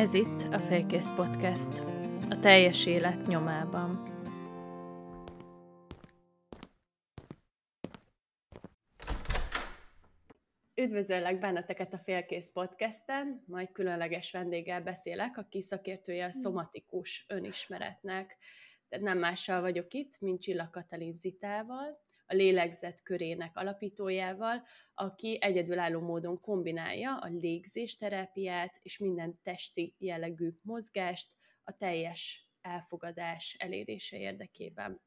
Ez itt a Félkész Podcast, a teljes élet nyomában. Üdvözöllek benneteket a Félkész Podcasten, majd különleges vendéggel beszélek, aki szakértője a szomatikus önismeretnek. Tehát nem mással vagyok itt, mint Csillag Katalin Zitával, a lélegzet körének alapítójával, aki egyedülálló módon kombinálja a légzésterápiát és minden testi jellegű mozgást a teljes elfogadás elérése érdekében.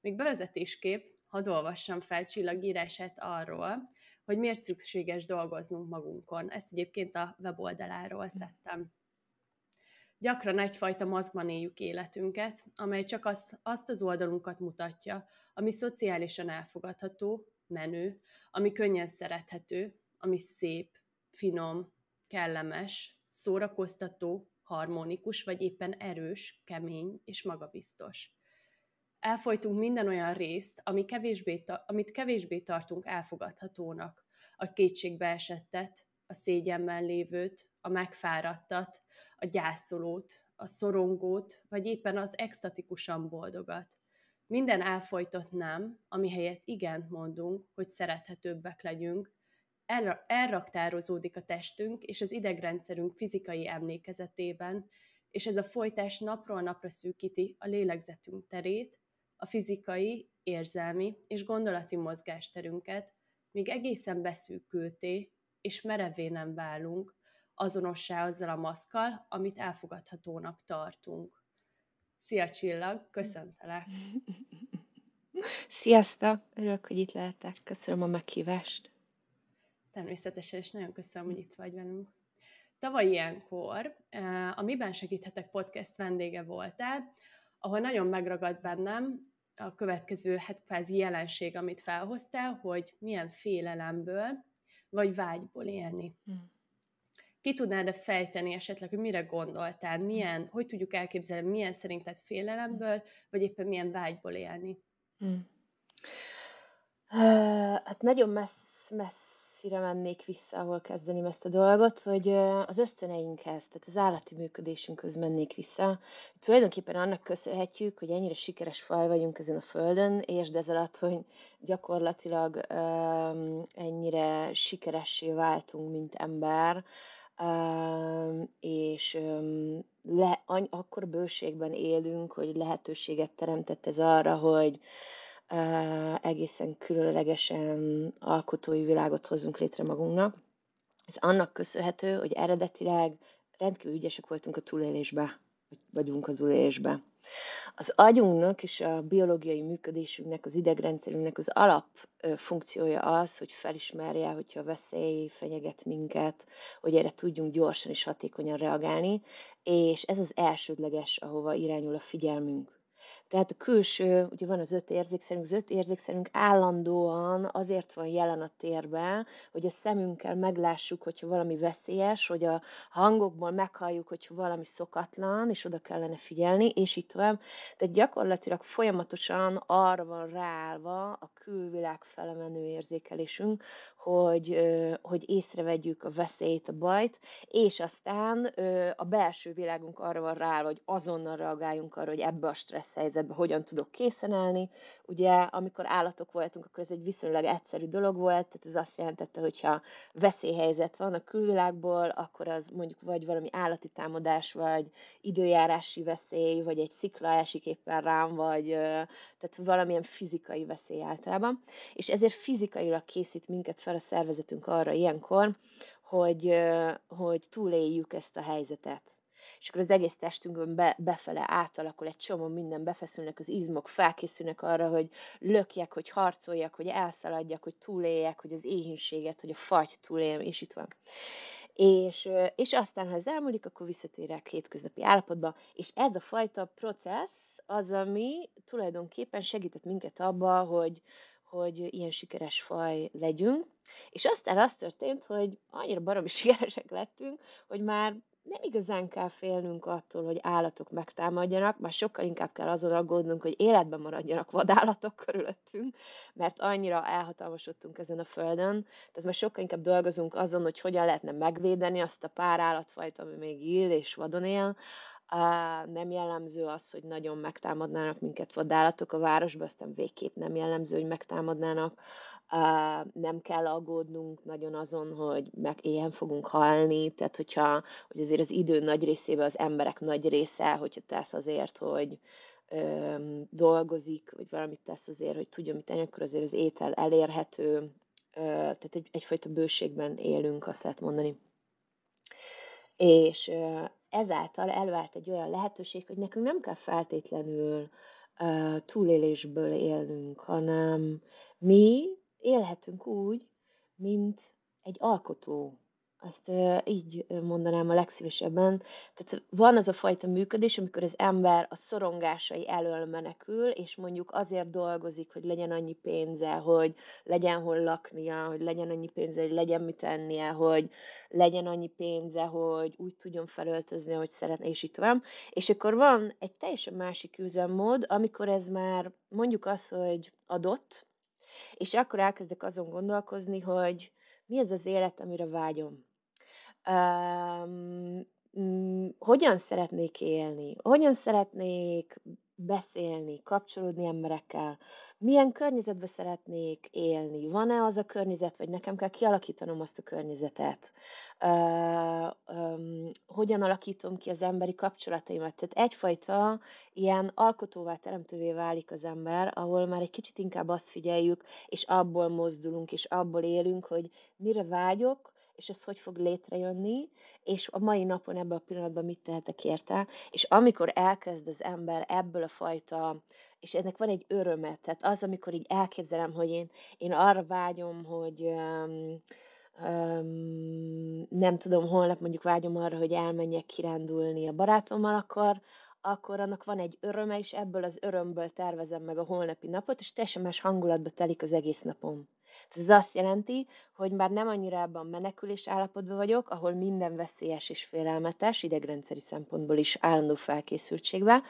Még bevezetésképp hadd olvassam fel csillagírását arról, hogy miért szükséges dolgoznunk magunkon. Ezt egyébként a weboldaláról szedtem. Gyakran egyfajta mazgban éljük életünket, amely csak azt, azt az oldalunkat mutatja, ami szociálisan elfogadható, menő, ami könnyen szerethető, ami szép, finom, kellemes, szórakoztató, harmonikus, vagy éppen erős, kemény és magabiztos. Elfolytunk minden olyan részt, ami kevésbé, amit kevésbé tartunk elfogadhatónak, a kétségbe esettet, a szégyenben lévőt, a megfáradtat, a gyászolót, a szorongót, vagy éppen az extatikusan boldogat. Minden elfolytott nem, ami helyett igent mondunk, hogy szerethetőbbek legyünk, elraktározódik a testünk és az idegrendszerünk fizikai emlékezetében, és ez a folytás napról napra szűkíti a lélegzetünk terét, a fizikai, érzelmi és gondolati mozgásterünket, míg egészen beszűkülté és merevé nem válunk, azonossá azzal a maszkal, amit elfogadhatónak tartunk. Szia Csillag, köszöntelek! Sziasztok! Örülök, hogy itt lehetek. Köszönöm a meghívást. Természetesen, és nagyon köszönöm, hogy itt vagy velünk. Tavaly ilyenkor a Miben Segíthetek podcast vendége voltál, ahol nagyon megragadt bennem a következő hát kvázi jelenség, amit felhoztál, hogy milyen félelemből vagy vágyból élni. Hmm. Ki tudnád-e fejteni esetleg, hogy mire gondoltál, milyen, hogy tudjuk elképzelni, milyen szerinted félelemből, vagy éppen milyen vágyból élni? Hmm. Hát nagyon messz, messzire mennék vissza, ahol kezdeném ezt a dolgot, hogy az ösztöneinkhez, tehát az állati működésünkhöz mennék vissza. Tulajdonképpen annak köszönhetjük, hogy ennyire sikeres faj vagyunk ezen a földön, és ez alatt, hogy gyakorlatilag um, ennyire sikeressé váltunk, mint ember, és le, akkor bőségben élünk, hogy lehetőséget teremtett ez arra, hogy egészen különlegesen alkotói világot hozzunk létre magunknak. Ez annak köszönhető, hogy eredetileg rendkívül ügyesek voltunk a túlélésbe, vagy vagyunk az túlélésbe. Az agyunknak és a biológiai működésünknek, az idegrendszerünknek az alap funkciója az, hogy felismerje, hogyha veszély fenyeget minket, hogy erre tudjunk gyorsan és hatékonyan reagálni, és ez az elsődleges, ahova irányul a figyelmünk. Tehát a külső, ugye van az öt érzékszerünk, az öt érzékszerünk állandóan azért van jelen a térben, hogy a szemünkkel meglássuk, hogyha valami veszélyes, hogy a hangokból meghalljuk, hogyha valami szokatlan, és oda kellene figyelni, és itt van. Tehát gyakorlatilag folyamatosan arra van ráállva a külvilág felemenő érzékelésünk, hogy, hogy észrevegyük a veszélyt, a bajt, és aztán a belső világunk arra van rá, hogy azonnal reagáljunk arra, hogy ebbe a stressz helyzetbe hogyan tudok készen állni. Ugye, amikor állatok voltunk, akkor ez egy viszonylag egyszerű dolog volt, tehát ez azt jelentette, hogyha veszélyhelyzet van a külvilágból, akkor az mondjuk vagy valami állati támadás, vagy időjárási veszély, vagy egy szikla esik éppen rám, vagy tehát valamilyen fizikai veszély általában. És ezért fizikailag készít minket fel a szervezetünk arra ilyenkor, hogy, hogy túléljük ezt a helyzetet. És akkor az egész testünkön be, befele átalakul egy csomó minden, befeszülnek az izmok, felkészülnek arra, hogy lökjek, hogy harcoljak, hogy elszaladjak, hogy túléljek, hogy az éhínséget, hogy a fagy túléljem, és itt van. És, és aztán, ha ez elmúlik, akkor visszatérek hétköznapi állapotba, és ez a fajta processz az, ami tulajdonképpen segített minket abba, hogy, hogy ilyen sikeres faj legyünk. És aztán az történt, hogy annyira baromi sikeresek lettünk, hogy már nem igazán kell félnünk attól, hogy állatok megtámadjanak, már sokkal inkább kell azon aggódnunk, hogy életben maradjanak vadállatok körülöttünk, mert annyira elhatalmasodtunk ezen a földön, tehát már sokkal inkább dolgozunk azon, hogy hogyan lehetne megvédeni azt a pár állatfajt, ami még él és vadon él, nem jellemző az, hogy nagyon megtámadnának minket vadállatok a városba, aztán végképp nem jellemző, hogy megtámadnának nem kell aggódnunk nagyon azon, hogy meg ilyen fogunk halni, tehát hogyha hogy azért az idő nagy részében az emberek nagy része, hogyha tesz azért, hogy öm, dolgozik, vagy valamit tesz azért, hogy tudja mit tenni, akkor azért az étel elérhető, ö, tehát egy, egyfajta bőségben élünk, azt lehet mondani. És ezáltal elvált egy olyan lehetőség, hogy nekünk nem kell feltétlenül ö, túlélésből élnünk, hanem mi élhetünk úgy, mint egy alkotó. Azt így mondanám a legszívesebben. Tehát van az a fajta működés, amikor az ember a szorongásai elől menekül, és mondjuk azért dolgozik, hogy legyen annyi pénze, hogy legyen hol laknia, hogy legyen annyi pénze, hogy legyen mit tennie, hogy legyen annyi pénze, hogy úgy tudjon felöltözni, hogy szeretne, és így tovább. És akkor van egy teljesen másik üzemmód, amikor ez már mondjuk az, hogy adott, és akkor elkezdek azon gondolkozni, hogy mi az az élet, amire vágyom. Hogyan szeretnék élni, hogyan szeretnék beszélni, kapcsolódni emberekkel, milyen környezetben szeretnék élni, van-e az a környezet, vagy nekem kell kialakítanom azt a környezetet, hogyan alakítom ki az emberi kapcsolataimat. Tehát egyfajta ilyen alkotóvá, teremtővé válik az ember, ahol már egy kicsit inkább azt figyeljük, és abból mozdulunk, és abból élünk, hogy mire vágyok, és ez hogy fog létrejönni, és a mai napon ebben a pillanatban mit tehetek érte, és amikor elkezd az ember ebből a fajta, és ennek van egy öröme, tehát az, amikor így elképzelem, hogy én, én arra vágyom, hogy um, nem tudom, holnap mondjuk vágyom arra, hogy elmenjek kirándulni a barátommal, akkor, akkor annak van egy öröme, és ebből az örömből tervezem meg a holnapi napot, és teljesen más hangulatba telik az egész napom. Ez azt jelenti, hogy már nem annyira ebben a menekülés állapotban vagyok, ahol minden veszélyes és félelmetes, idegrendszeri szempontból is állandó felkészültségben,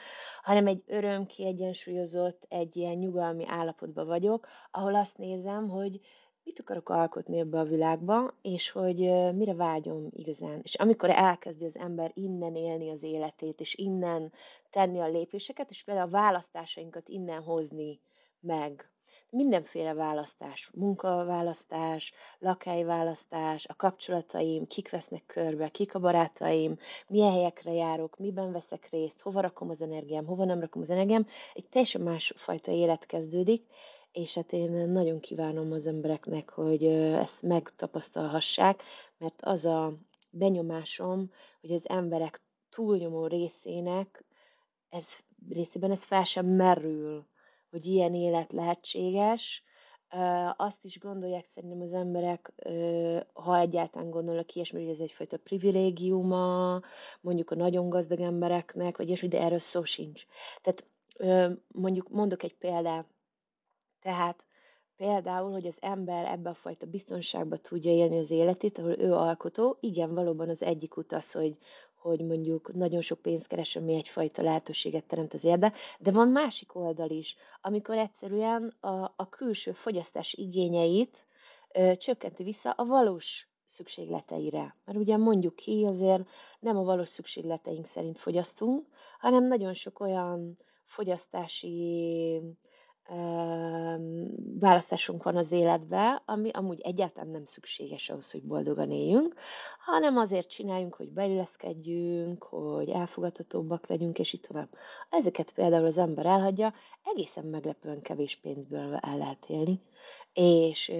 hanem egy öröm kiegyensúlyozott, egy ilyen nyugalmi állapotban vagyok, ahol azt nézem, hogy mit akarok alkotni ebbe a világba, és hogy mire vágyom igazán. És amikor elkezdi az ember innen élni az életét, és innen tenni a lépéseket, és például a választásainkat innen hozni meg, mindenféle választás, munkaválasztás, lakhelyválasztás, a kapcsolataim, kik vesznek körbe, kik a barátaim, milyen helyekre járok, miben veszek részt, hova rakom az energiám, hova nem rakom az energiám, egy teljesen más fajta élet kezdődik, és hát én nagyon kívánom az embereknek, hogy ezt megtapasztalhassák, mert az a benyomásom, hogy az emberek túlnyomó részének ez részében ez fel sem merül, hogy ilyen élet lehetséges. Azt is gondolják szerintem az emberek, ha egyáltalán gondolnak ilyesmi, hogy ez egyfajta privilégiuma, mondjuk a nagyon gazdag embereknek, vagy ilyesmi, de erről szó sincs. Tehát mondjuk mondok egy példát, tehát például, hogy az ember ebbe a fajta biztonságba tudja élni az életét, ahol ő alkotó, igen, valóban az egyik út az, hogy, hogy mondjuk nagyon sok pénzt keres, ami egyfajta lehetőséget teremt az életbe, de van másik oldal is, amikor egyszerűen a, a külső fogyasztás igényeit ö, csökkenti vissza a valós szükségleteire. Mert ugye mondjuk ki, azért nem a valós szükségleteink szerint fogyasztunk, hanem nagyon sok olyan fogyasztási választásunk van az életbe, ami amúgy egyáltalán nem szükséges ahhoz, hogy boldogan éljünk, hanem azért csináljunk, hogy beilleszkedjünk, hogy elfogadhatóbbak legyünk, és így tovább. Ezeket például az ember elhagyja, egészen meglepően kevés pénzből el lehet élni, és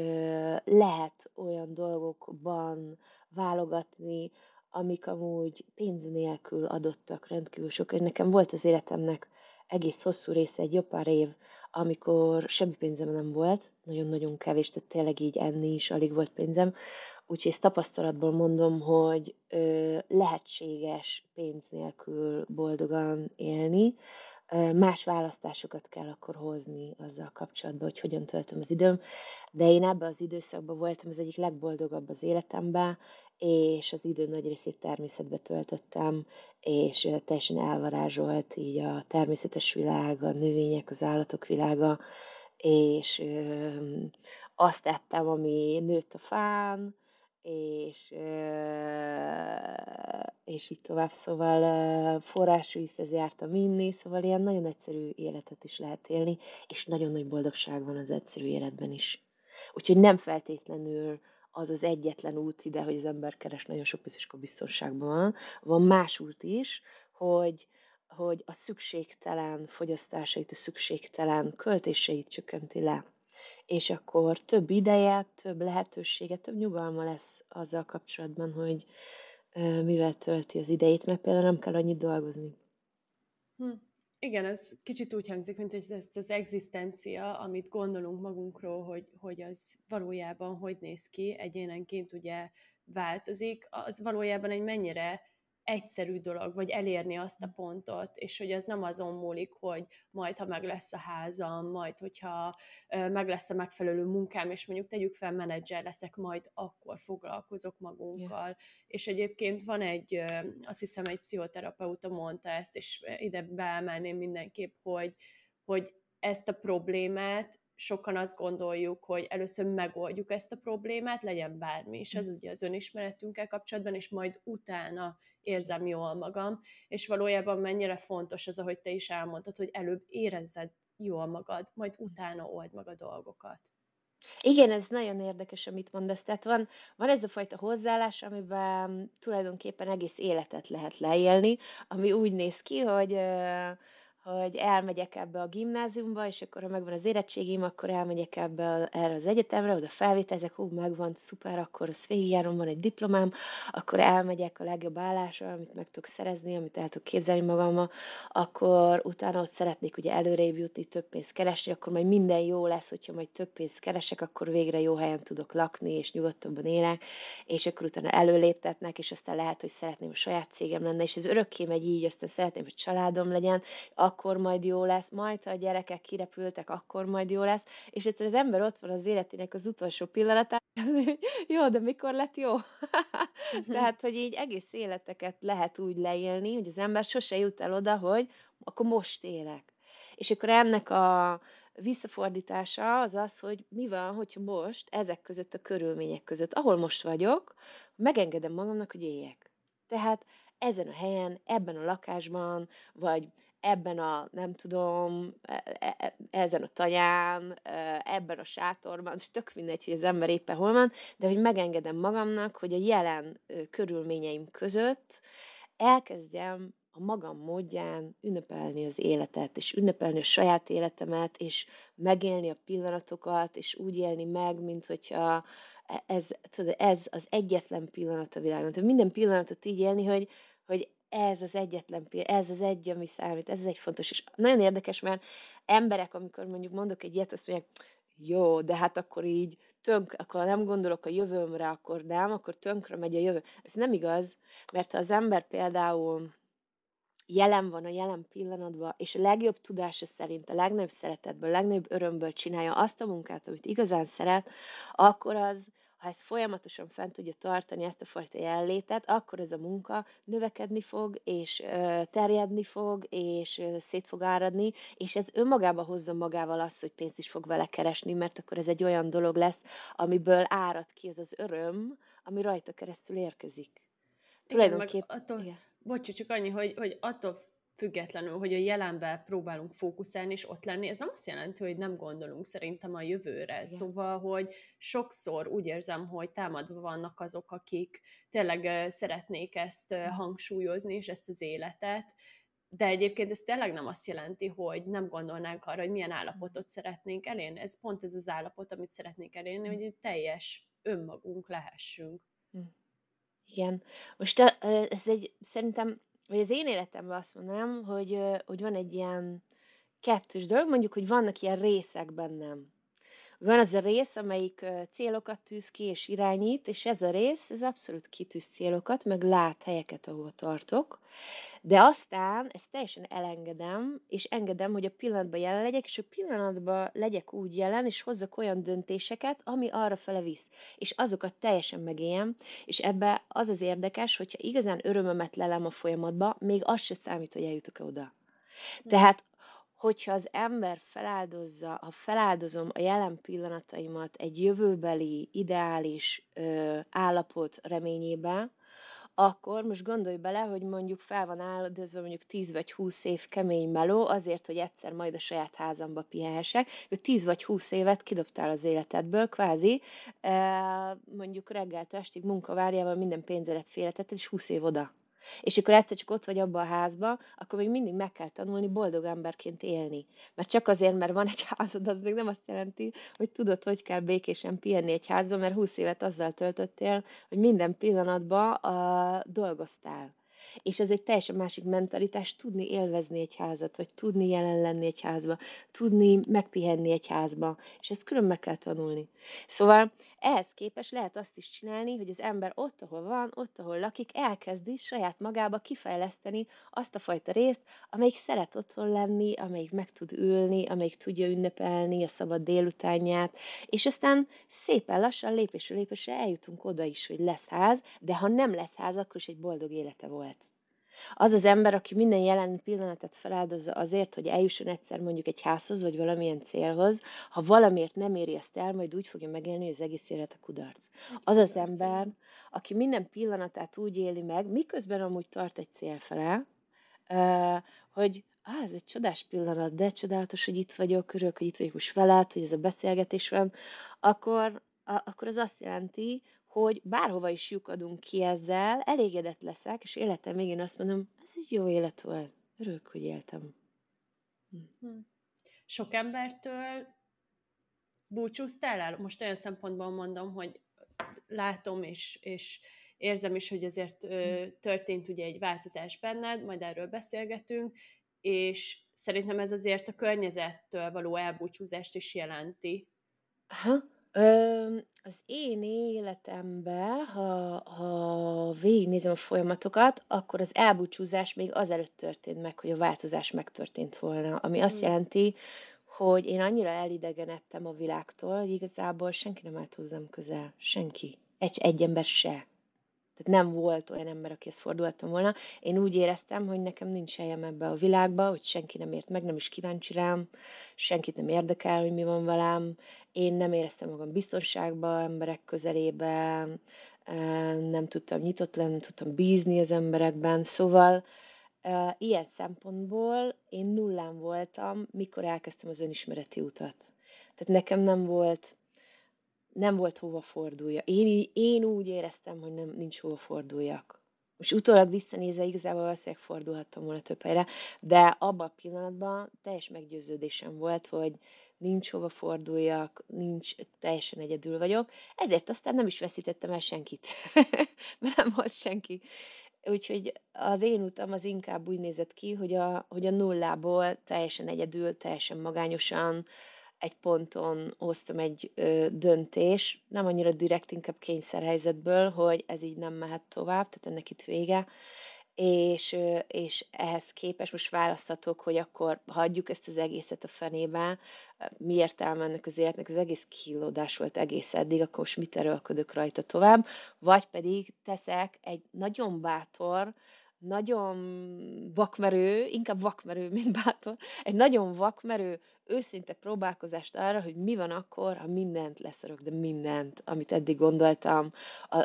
lehet olyan dolgokban válogatni, amik amúgy pénz nélkül adottak rendkívül sok. Nekem volt az életemnek egész hosszú része, egy jobb pár év, amikor semmi pénzem nem volt, nagyon-nagyon kevés, tehát tényleg így enni is alig volt pénzem, úgyhogy ezt tapasztalatból mondom, hogy ö, lehetséges pénz nélkül boldogan élni, ö, más választásokat kell akkor hozni azzal kapcsolatban, hogy hogyan töltöm az időm, de én ebben az időszakban voltam az egyik legboldogabb az életemben, és az idő nagy részét természetbe töltöttem, és teljesen elvarázsolt így a természetes világ, a növények, az állatok világa, és azt tettem, ami nőtt a fán, és, és így tovább, szóval forrásvízhez jártam inni, szóval ilyen nagyon egyszerű életet is lehet élni, és nagyon nagy boldogság van az egyszerű életben is. Úgyhogy nem feltétlenül az az egyetlen út ide, hogy az ember keres nagyon sok a biztonságban van. Van más út is, hogy, hogy a szükségtelen fogyasztásait, a szükségtelen költéseit csökkenti le. És akkor több ideje, több lehetősége, több nyugalma lesz azzal kapcsolatban, hogy mivel tölti az idejét, mert például nem kell annyit dolgozni. Hm. Igen, ez kicsit úgy hangzik, mint hogy ez az egzisztencia, amit gondolunk magunkról, hogy, hogy az valójában hogy néz ki, egyénenként ugye változik, az valójában egy mennyire egyszerű dolog, vagy elérni azt a pontot, és hogy az nem azon múlik, hogy majd, ha meg lesz a házam, majd, hogyha meg lesz a megfelelő munkám, és mondjuk tegyük fel, menedzser leszek, majd akkor foglalkozok magunkkal. Yeah. És egyébként van egy, azt hiszem egy pszichoterapeuta mondta ezt, és ide beemelném mindenképp, hogy, hogy ezt a problémát sokan azt gondoljuk, hogy először megoldjuk ezt a problémát, legyen bármi is, ez ugye az önismeretünkkel kapcsolatban, és majd utána érzem jól magam, és valójában mennyire fontos az, ahogy te is elmondtad, hogy előbb érezzed jól magad, majd utána old meg a dolgokat. Igen, ez nagyon érdekes, amit mondasz. Tehát van, van ez a fajta hozzáállás, amiben tulajdonképpen egész életet lehet leélni, ami úgy néz ki, hogy hogy elmegyek ebbe a gimnáziumba, és akkor ha megvan az érettségim, akkor elmegyek ebbe erre az egyetemre, oda felvételezek, hú, megvan, szuper, akkor azt végigjárom, van egy diplomám, akkor elmegyek a legjobb állásra, amit meg tudok szerezni, amit el tudok képzelni magammal, akkor utána ott szeretnék ugye előrébb jutni, több pénzt keresni, akkor majd minden jó lesz, hogyha majd több pénzt keresek, akkor végre jó helyen tudok lakni, és nyugodtabban élek, és akkor utána előléptetnek, és aztán lehet, hogy szeretném a saját cégem lenne, és ez örökké megy így, aztán szeretném, hogy családom legyen, akkor majd jó lesz, majd ha a gyerekek kirepültek, akkor majd jó lesz, és egyszer az ember ott van az életének az utolsó pillanatán, jó, de mikor lett jó? Tehát, hogy így egész életeket lehet úgy leélni, hogy az ember sose jut el oda, hogy akkor most élek. És akkor ennek a visszafordítása az az, hogy mi van, hogyha most ezek között a körülmények között, ahol most vagyok, megengedem magamnak, hogy éljek. Tehát ezen a helyen, ebben a lakásban, vagy ebben a, nem tudom, e, e, e, ezen a tanyán, ebben a sátorban, és tök mindegy, hogy az ember éppen hol van, de hogy megengedem magamnak, hogy a jelen körülményeim között elkezdjem a magam módján ünnepelni az életet, és ünnepelni a saját életemet, és megélni a pillanatokat, és úgy élni meg, mint hogyha ez, tudod, ez az egyetlen pillanat a világon. Tehát minden pillanatot így élni, hogy, hogy ez az egyetlen, ez az egy, ami számít, ez az egy fontos. És nagyon érdekes, mert emberek, amikor mondjuk mondok egy ilyet, azt mondják, jó, de hát akkor így tönk, akkor nem gondolok a jövőmre, akkor nem, akkor tönkre megy a jövő. Ez nem igaz, mert ha az ember például jelen van a jelen pillanatban, és a legjobb tudása szerint, a legnagyobb szeretetből, a legnagyobb örömből csinálja azt a munkát, amit igazán szeret, akkor az ha ezt folyamatosan fent tudja tartani, ezt a fajta jelenlétet, akkor ez a munka növekedni fog, és terjedni fog, és szét fog áradni, és ez önmagába hozza magával azt, hogy pénzt is fog vele keresni, mert akkor ez egy olyan dolog lesz, amiből árad ki az az öröm, ami rajta keresztül érkezik. Igen, attól, igen. Bocsi, csak annyi, hogy, hogy attól függetlenül, hogy a jelenben próbálunk fókuszálni és ott lenni, ez nem azt jelenti, hogy nem gondolunk szerintem a jövőre. Igen. Szóval, hogy sokszor úgy érzem, hogy támadva vannak azok, akik tényleg szeretnék ezt hangsúlyozni, és ezt az életet, de egyébként ez tényleg nem azt jelenti, hogy nem gondolnánk arra, hogy milyen állapotot szeretnénk elérni. Ez pont ez az állapot, amit szeretnénk elérni, hogy egy teljes önmagunk lehessünk. Igen. Most ez egy, szerintem vagy az én életemben azt mondanám, hogy, hogy van egy ilyen kettős dolog, mondjuk, hogy vannak ilyen részek bennem. Van az a rész, amelyik célokat tűz ki és irányít, és ez a rész, ez abszolút kitűz célokat, meg lát helyeket, ahol tartok, De aztán ezt teljesen elengedem, és engedem, hogy a pillanatban jelen legyek, és a pillanatban legyek úgy jelen, és hozzak olyan döntéseket, ami arra fele visz. És azokat teljesen megéljem, és ebbe az az érdekes, hogyha igazán örömömet lelem a folyamatba, még az se számít, hogy eljutok-e oda. Tehát hogyha az ember feláldozza, ha feláldozom a jelen pillanataimat egy jövőbeli, ideális ö, állapot reményébe, akkor most gondolj bele, hogy mondjuk fel van áldozva mondjuk 10 vagy 20 év kemény meló azért, hogy egyszer majd a saját házamba pihenhessek, hogy 10 vagy 20 évet kidobtál az életedből, kvázi, mondjuk reggeltől estig munkavárjával minden pénzedet félretetted, és 20 év oda és akkor egyszer csak ott vagy abban a házba, akkor még mindig meg kell tanulni boldog emberként élni. Mert csak azért, mert van egy házad, az még nem azt jelenti, hogy tudod, hogy kell békésen pihenni egy házban, mert 20 évet azzal töltöttél, hogy minden pillanatban uh, dolgoztál. És ez egy teljesen másik mentalitás, tudni élvezni egy házat, vagy tudni jelen lenni egy házba, tudni megpihenni egy házba, és ezt külön meg kell tanulni. Szóval ehhez képest lehet azt is csinálni, hogy az ember ott, ahol van, ott, ahol lakik, elkezdi saját magába kifejleszteni azt a fajta részt, amelyik szeret otthon lenni, amelyik meg tud ülni, amelyik tudja ünnepelni a szabad délutánját, és aztán szépen lassan, lépésről lépésre eljutunk oda is, hogy lesz ház, de ha nem lesz ház, akkor is egy boldog élete volt. Az az ember, aki minden jelen pillanatot feláldozza azért, hogy eljusson egyszer mondjuk egy házhoz, vagy valamilyen célhoz, ha valamiért nem éri ezt el, majd úgy fogja megélni, hogy az egész élete kudarc. Az az ember, aki minden pillanatát úgy éli meg, miközben amúgy tart egy cél fele, hogy ah, ez egy csodás pillanat, de csodálatos, hogy itt vagyok, örülök, hogy itt vagyok most veled, hogy ez a beszélgetés van, akkor, akkor az azt jelenti, hogy bárhova is lyukadunk ki ezzel, elégedett leszek, és életem végén azt mondom, ez egy jó élet volt. Örülök, hogy éltem. Hm. hm. Sok embertől búcsúztál el? Most olyan szempontból mondom, hogy látom és, és érzem is, hogy azért ö, hm. történt ugye egy változás benned, majd erről beszélgetünk, és szerintem ez azért a környezettől való elbúcsúzást is jelenti. Aha. Az én életemben, ha, ha végignézem a folyamatokat, akkor az elbúcsúzás még azelőtt történt meg, hogy a változás megtörtént volna. Ami azt hmm. jelenti, hogy én annyira elidegenedtem a világtól, hogy igazából senki nem állt hozzám közel. Senki. Egy, egy ember se. Tehát nem volt olyan ember, akihez fordultam volna. Én úgy éreztem, hogy nekem nincs helyem ebbe a világba, hogy senki nem ért meg, nem is kíváncsi rám, senkit nem érdekel, hogy mi van velem. Én nem éreztem magam biztonságban, emberek közelében, nem tudtam nyitott lenni, nem tudtam bízni az emberekben. Szóval ilyen szempontból én nullán voltam, mikor elkezdtem az önismereti utat. Tehát nekem nem volt nem volt hova fordulja. Én, én úgy éreztem, hogy nem, nincs hova forduljak. Most utólag visszanézve igazából valószínűleg fordulhattam volna több helyre, de abban a pillanatban teljes meggyőződésem volt, hogy nincs hova forduljak, nincs, teljesen egyedül vagyok, ezért aztán nem is veszítettem el senkit, mert nem volt senki. Úgyhogy az én utam az inkább úgy nézett ki, hogy a, hogy a nullából teljesen egyedül, teljesen magányosan, egy ponton hoztam egy ö, döntés, nem annyira direkt, inkább kényszerhelyzetből, hogy ez így nem mehet tovább, tehát ennek itt vége, és, ö, és ehhez képest most választhatok, hogy akkor hagyjuk ezt az egészet a fenébe, mi értelme ennek az életnek, az egész kilódás volt egész eddig, akkor most mit erőlködök rajta tovább, vagy pedig teszek egy nagyon bátor, nagyon vakmerő, inkább vakmerő, mint bátor, egy nagyon vakmerő őszinte próbálkozást arra, hogy mi van akkor, ha mindent leszarok, de mindent, amit eddig gondoltam,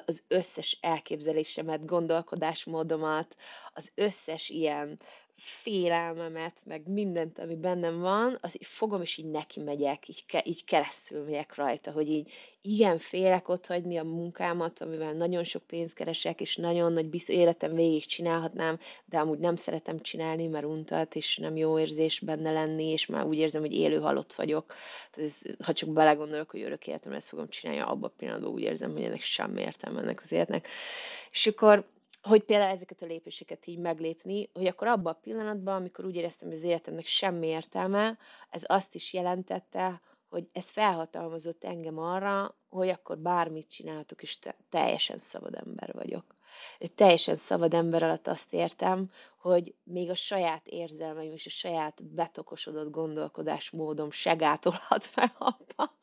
az összes elképzelésemet, gondolkodásmódomat, az összes ilyen félelmemet, meg mindent, ami bennem van, az így fogom, és így neki megyek, így, ke, így keresztül megyek rajta, hogy így igen, félek ott hagyni a munkámat, amivel nagyon sok pénzt keresek, és nagyon nagy biztos életem végig csinálhatnám, de amúgy nem szeretem csinálni, mert untat, és nem jó érzés benne lenni, és már úgy érzem, hogy élő halott vagyok. Tehát ez, ha csak belegondolok, hogy örök életem ezt fogom csinálni, abban a pillanatban úgy érzem, hogy ennek semmi értelme ennek az életnek. És akkor hogy például ezeket a lépéseket így meglépni, hogy akkor abban a pillanatban, amikor úgy éreztem, hogy az életemnek semmi értelme, ez azt is jelentette, hogy ez felhatalmazott engem arra, hogy akkor bármit csináltok, és te, teljesen szabad ember vagyok. Teljesen szabad ember alatt azt értem, hogy még a saját érzelmeim és a saját betokosodott gondolkodásmódom se gátolhat fel abba,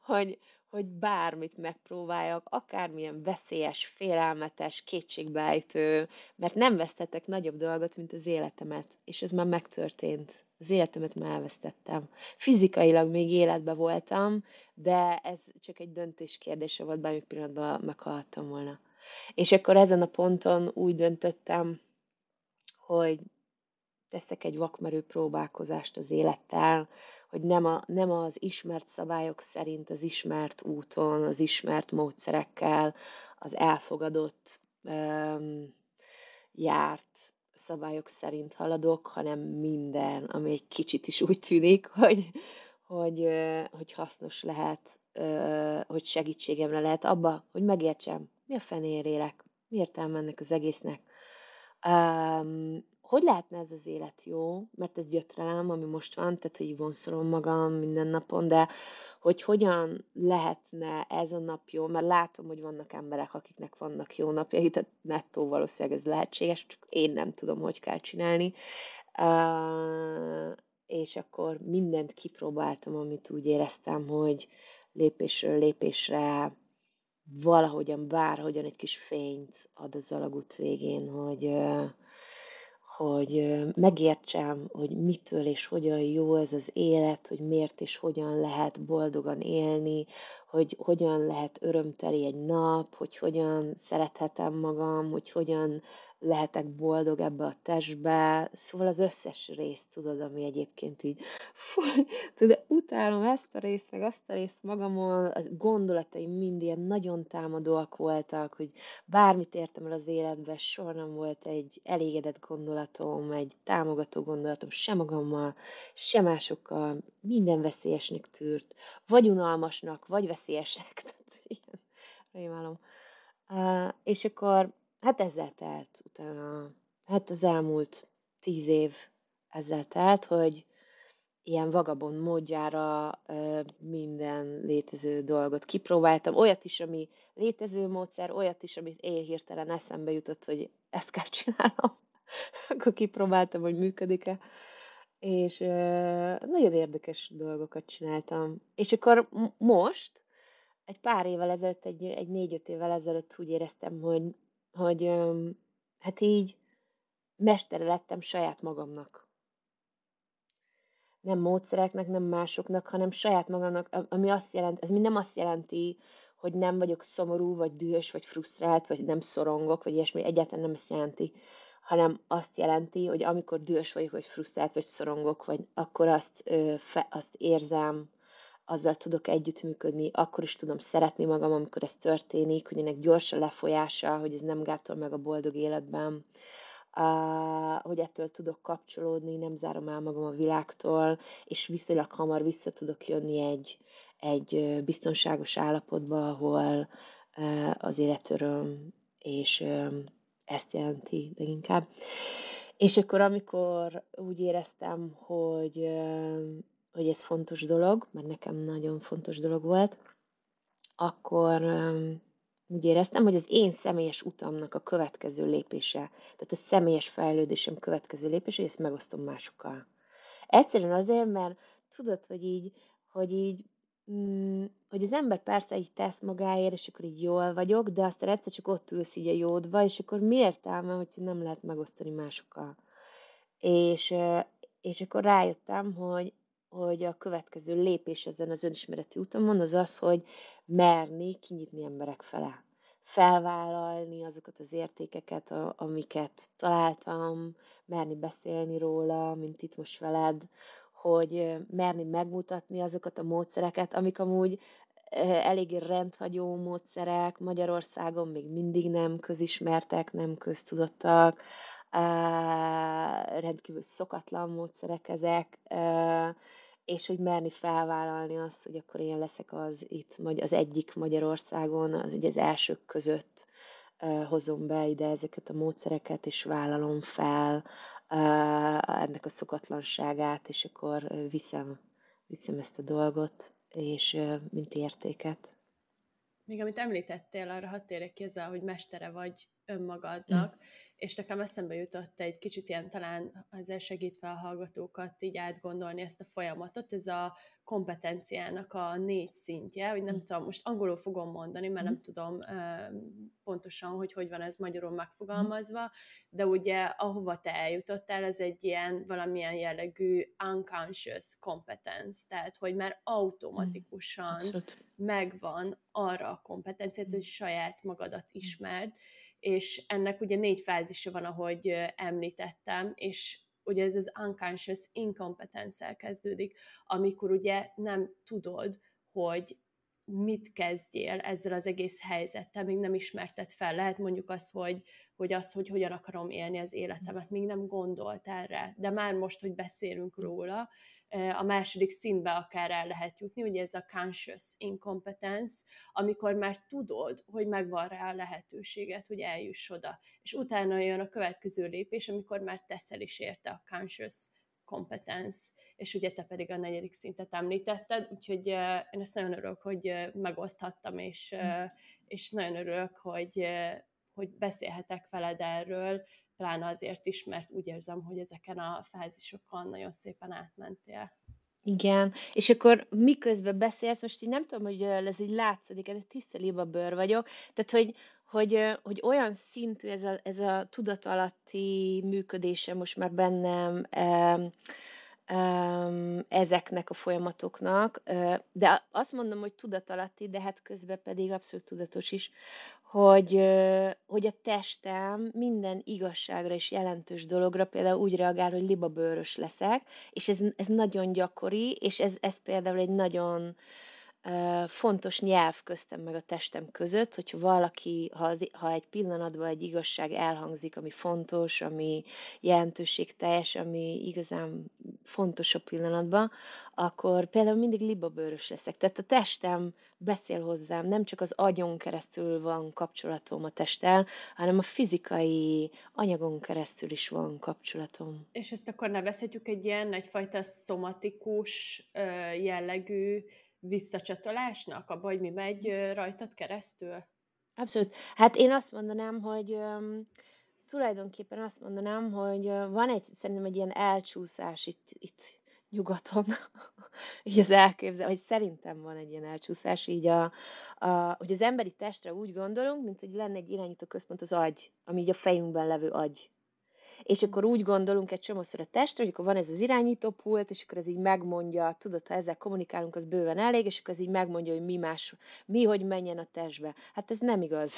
hogy, hogy bármit megpróbáljak, akármilyen veszélyes, félelmetes, kétségbeejtő, mert nem vesztettek nagyobb dolgot, mint az életemet, és ez már megtörtént. Az életemet már elvesztettem. Fizikailag még életben voltam, de ez csak egy döntés kérdése volt, bármilyen pillanatban meghaltam volna. És akkor ezen a ponton úgy döntöttem, hogy teszek egy vakmerő próbálkozást az élettel, hogy nem, a, nem az ismert szabályok szerint, az ismert úton, az ismert módszerekkel, az elfogadott, um, járt szabályok szerint haladok, hanem minden, ami egy kicsit is úgy tűnik, hogy, hogy, hogy hasznos lehet, hogy segítségemre lehet abba, hogy megértsem, mi a fenér élek, mi értelme ennek az egésznek. Hogy lehetne ez az élet jó, mert ez rám, ami most van, tehát hogy vonszolom magam minden napon, de hogy hogyan lehetne ez a nap jó, mert látom, hogy vannak emberek, akiknek vannak jó napjai, tehát nettó valószínűleg ez lehetséges, csak én nem tudom, hogy kell csinálni. Uh, és akkor mindent kipróbáltam, amit úgy éreztem, hogy lépésről lépésre valahogyan, bárhogyan egy kis fényt ad az alagút végén, hogy, uh, hogy megértsem, hogy mitől és hogyan jó ez az élet, hogy miért és hogyan lehet boldogan élni, hogy hogyan lehet örömteli egy nap, hogy hogyan szerethetem magam, hogy hogyan lehetek boldog ebbe a testbe, szóval az összes részt tudod, ami egyébként így, fú, tudod, utálom ezt a részt, meg azt a részt magamon, a gondolataim mind ilyen nagyon támadóak voltak, hogy bármit értem el az életben, soha nem volt egy elégedett gondolatom, egy támogató gondolatom, sem magammal, sem másokkal, minden veszélyesnek tűrt, vagy unalmasnak, vagy veszélyesnek, tehát ilyen, rémálom. Uh, és akkor hát ezzel telt utána, hát az elmúlt tíz év ezzel telt, hogy ilyen vagabond módjára minden létező dolgot kipróbáltam. Olyat is, ami létező módszer, olyat is, amit én hirtelen eszembe jutott, hogy ezt kell csinálnom. Akkor kipróbáltam, hogy működik-e. És nagyon érdekes dolgokat csináltam. És akkor most, egy pár évvel ezelőtt, egy, egy négy-öt évvel ezelőtt úgy éreztem, hogy hogy hát így mestere lettem saját magamnak. Nem módszereknek, nem másoknak, hanem saját magamnak, ami azt jelenti, ez nem azt jelenti, hogy nem vagyok szomorú, vagy dühös, vagy frusztrált, vagy nem szorongok, vagy ilyesmi, egyáltalán nem ezt jelenti, hanem azt jelenti, hogy amikor dühös vagyok, vagy frusztrált, vagy szorongok, vagy akkor azt, ö, fe, azt érzem, azzal tudok együttműködni, akkor is tudom szeretni magam, amikor ez történik, hogy ennek gyors a lefolyása, hogy ez nem gátol meg a boldog életben, hogy ettől tudok kapcsolódni, nem zárom el magam a világtól, és viszonylag hamar vissza tudok jönni egy, egy biztonságos állapotba, ahol az életöröm, és ezt jelenti leginkább. És akkor, amikor úgy éreztem, hogy hogy ez fontos dolog, mert nekem nagyon fontos dolog volt, akkor úgy éreztem, hogy az én személyes utamnak a következő lépése, tehát a személyes fejlődésem következő lépése, hogy ezt megosztom másokkal. Egyszerűen azért, mert tudod, hogy így, hogy így, mm, hogy az ember persze így tesz magáért, és akkor így jól vagyok, de aztán egyszer csak ott ülsz így a jódva, és akkor mi értelme, hogyha nem lehet megosztani másokkal. És, és akkor rájöttem, hogy hogy a következő lépés ezen az önismereti utamon az az, hogy merni kinyitni emberek fele. Felvállalni azokat az értékeket, amiket találtam, merni beszélni róla, mint itt most veled, hogy merni megmutatni azokat a módszereket, amik amúgy eléggé rendhagyó módszerek, Magyarországon még mindig nem közismertek, nem köztudottak, rendkívül szokatlan módszerek ezek, és hogy merni felvállalni azt, hogy akkor én leszek az itt az egyik Magyarországon, az ugye az elsők között hozom be ide ezeket a módszereket, és vállalom fel ennek a szokatlanságát, és akkor viszem, viszem ezt a dolgot és mint értéket. Még amit említettél, arra hadd térjek ki ezzel, hogy mestere vagy önmagadnak, mm. És nekem eszembe jutott egy kicsit ilyen talán ezzel segítve a hallgatókat így átgondolni ezt a folyamatot, ez a kompetenciának a négy szintje, hogy nem mm. tudom, most angolul fogom mondani, mert mm. nem tudom uh, pontosan, hogy hogy van ez magyarul megfogalmazva, mm. de ugye ahova te eljutottál, ez egy ilyen valamilyen jellegű unconscious competence, tehát hogy már automatikusan Abszolút. megvan arra a kompetenciát, hogy saját magadat ismerd, és ennek ugye négy fázisa van, ahogy említettem, és ugye ez az unconscious incompetence kezdődik, amikor ugye nem tudod, hogy mit kezdjél ezzel az egész helyzettel, még nem ismerted fel. Lehet mondjuk az, hogy, hogy az, hogy hogyan akarom élni az életemet, még nem gondoltál rá, de már most, hogy beszélünk róla, a második szintbe akár el lehet jutni, ugye ez a conscious incompetence, amikor már tudod, hogy megvan rá a lehetőséget, hogy eljuss oda. És utána jön a következő lépés, amikor már teszel is érte a conscious competence, és ugye te pedig a negyedik szintet említetted, úgyhogy én ezt nagyon örülök, hogy megoszthattam, és, hm. és nagyon örülök, hogy, hogy beszélhetek veled erről, pláne azért is, mert úgy érzem, hogy ezeken a fázisokon nagyon szépen átmentél. Igen, és akkor miközben beszélsz, most így nem tudom, hogy ez így látszódik, egy tiszta bőr vagyok, tehát hogy, hogy, hogy olyan szintű ez a, ez a tudatalatti működése most már bennem, ezeknek a folyamatoknak, de azt mondom, hogy tudatalatti, de hát közben pedig abszolút tudatos is, hogy, hogy a testem minden igazságra és jelentős dologra például úgy reagál, hogy libabőrös leszek, és ez, ez nagyon gyakori, és ez, ez például egy nagyon fontos nyelv köztem meg a testem között, hogyha valaki, ha, az, ha egy pillanatban egy igazság elhangzik, ami fontos, ami jelentőségteljes, ami igazán fontos a pillanatban, akkor például mindig libabőrös leszek. Tehát a testem beszél hozzám, nem csak az agyon keresztül van kapcsolatom a testtel, hanem a fizikai anyagon keresztül is van kapcsolatom. És ezt akkor nevezhetjük egy ilyen egyfajta szomatikus jellegű visszacsatolásnak, abban, hogy mi megy rajtad keresztül? Abszolút. Hát én azt mondanám, hogy um, tulajdonképpen azt mondanám, hogy van egy, szerintem egy ilyen elcsúszás itt, itt nyugaton, így az elképzel, hogy szerintem van egy ilyen elcsúszás, így a, a, hogy az emberi testre úgy gondolunk, mint hogy lenne egy irányító központ az agy, ami így a fejünkben levő agy és akkor úgy gondolunk egy csomószor a testre, hogy akkor van ez az irányító pult, és akkor ez így megmondja, tudod, ha ezzel kommunikálunk, az bőven elég, és akkor ez így megmondja, hogy mi más, mi hogy menjen a testbe. Hát ez nem igaz.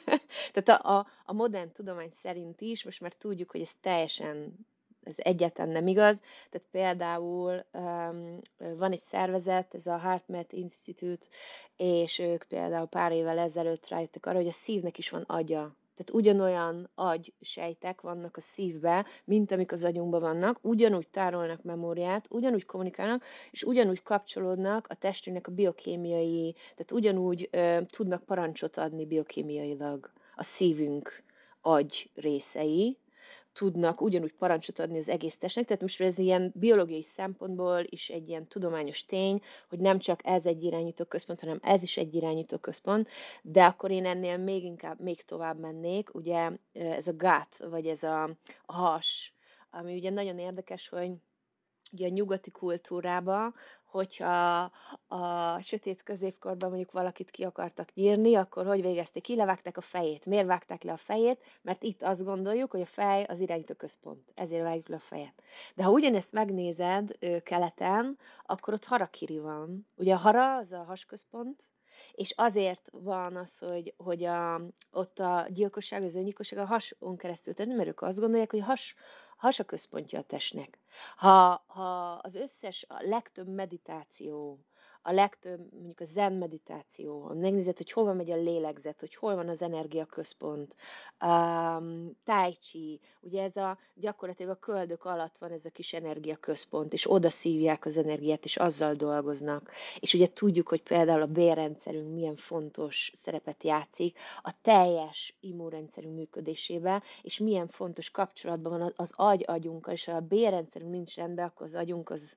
Tehát a, a, a modern tudomány szerint is, most már tudjuk, hogy ez teljesen ez egyáltalán nem igaz. Tehát például um, van egy szervezet, ez a HeartMath Institute, és ők például pár évvel ezelőtt rájöttek arra, hogy a szívnek is van agya. Tehát ugyanolyan agysejtek vannak a szívbe, mint amik az agyunkban vannak, ugyanúgy tárolnak memóriát, ugyanúgy kommunikálnak, és ugyanúgy kapcsolódnak a testünknek a biokémiai, tehát ugyanúgy ö, tudnak parancsot adni biokémiailag a szívünk agy részei, tudnak ugyanúgy parancsot adni az egész testnek, tehát most ez ilyen biológiai szempontból is egy ilyen tudományos tény, hogy nem csak ez egy irányító központ, hanem ez is egy irányító központ, de akkor én ennél még inkább, még tovább mennék, ugye ez a gát, vagy ez a, a has, ami ugye nagyon érdekes, hogy ugye a nyugati kultúrában hogyha a sötét középkorban mondjuk valakit ki akartak nyírni, akkor hogy végezték ki? Levágták a fejét. Miért vágták le a fejét? Mert itt azt gondoljuk, hogy a fej az irányító központ. Ezért vágjuk le a fejet. De ha ugyanezt megnézed keleten, akkor ott harakiri van. Ugye a hara az a hasközpont, és azért van az, hogy, hogy a, ott a gyilkosság, az öngyilkosság a hason keresztül történik, mert ők azt gondolják, hogy has, has a központja a testnek. Ha, ha az összes, a legtöbb meditáció, a legtöbb, mondjuk a zen meditáció, megnézed, hogy hova megy a lélegzet, hogy hol van az energiaközpont, um, tai chi, ugye ez a gyakorlatilag a köldök alatt van ez a kis energiaközpont, és oda szívják az energiát, és azzal dolgoznak. És ugye tudjuk, hogy például a bérrendszerünk milyen fontos szerepet játszik a teljes immunrendszerünk működésébe, és milyen fontos kapcsolatban van az agy-agyunkkal, és ha a bérrendszerünk nincs rendben, akkor az agyunk az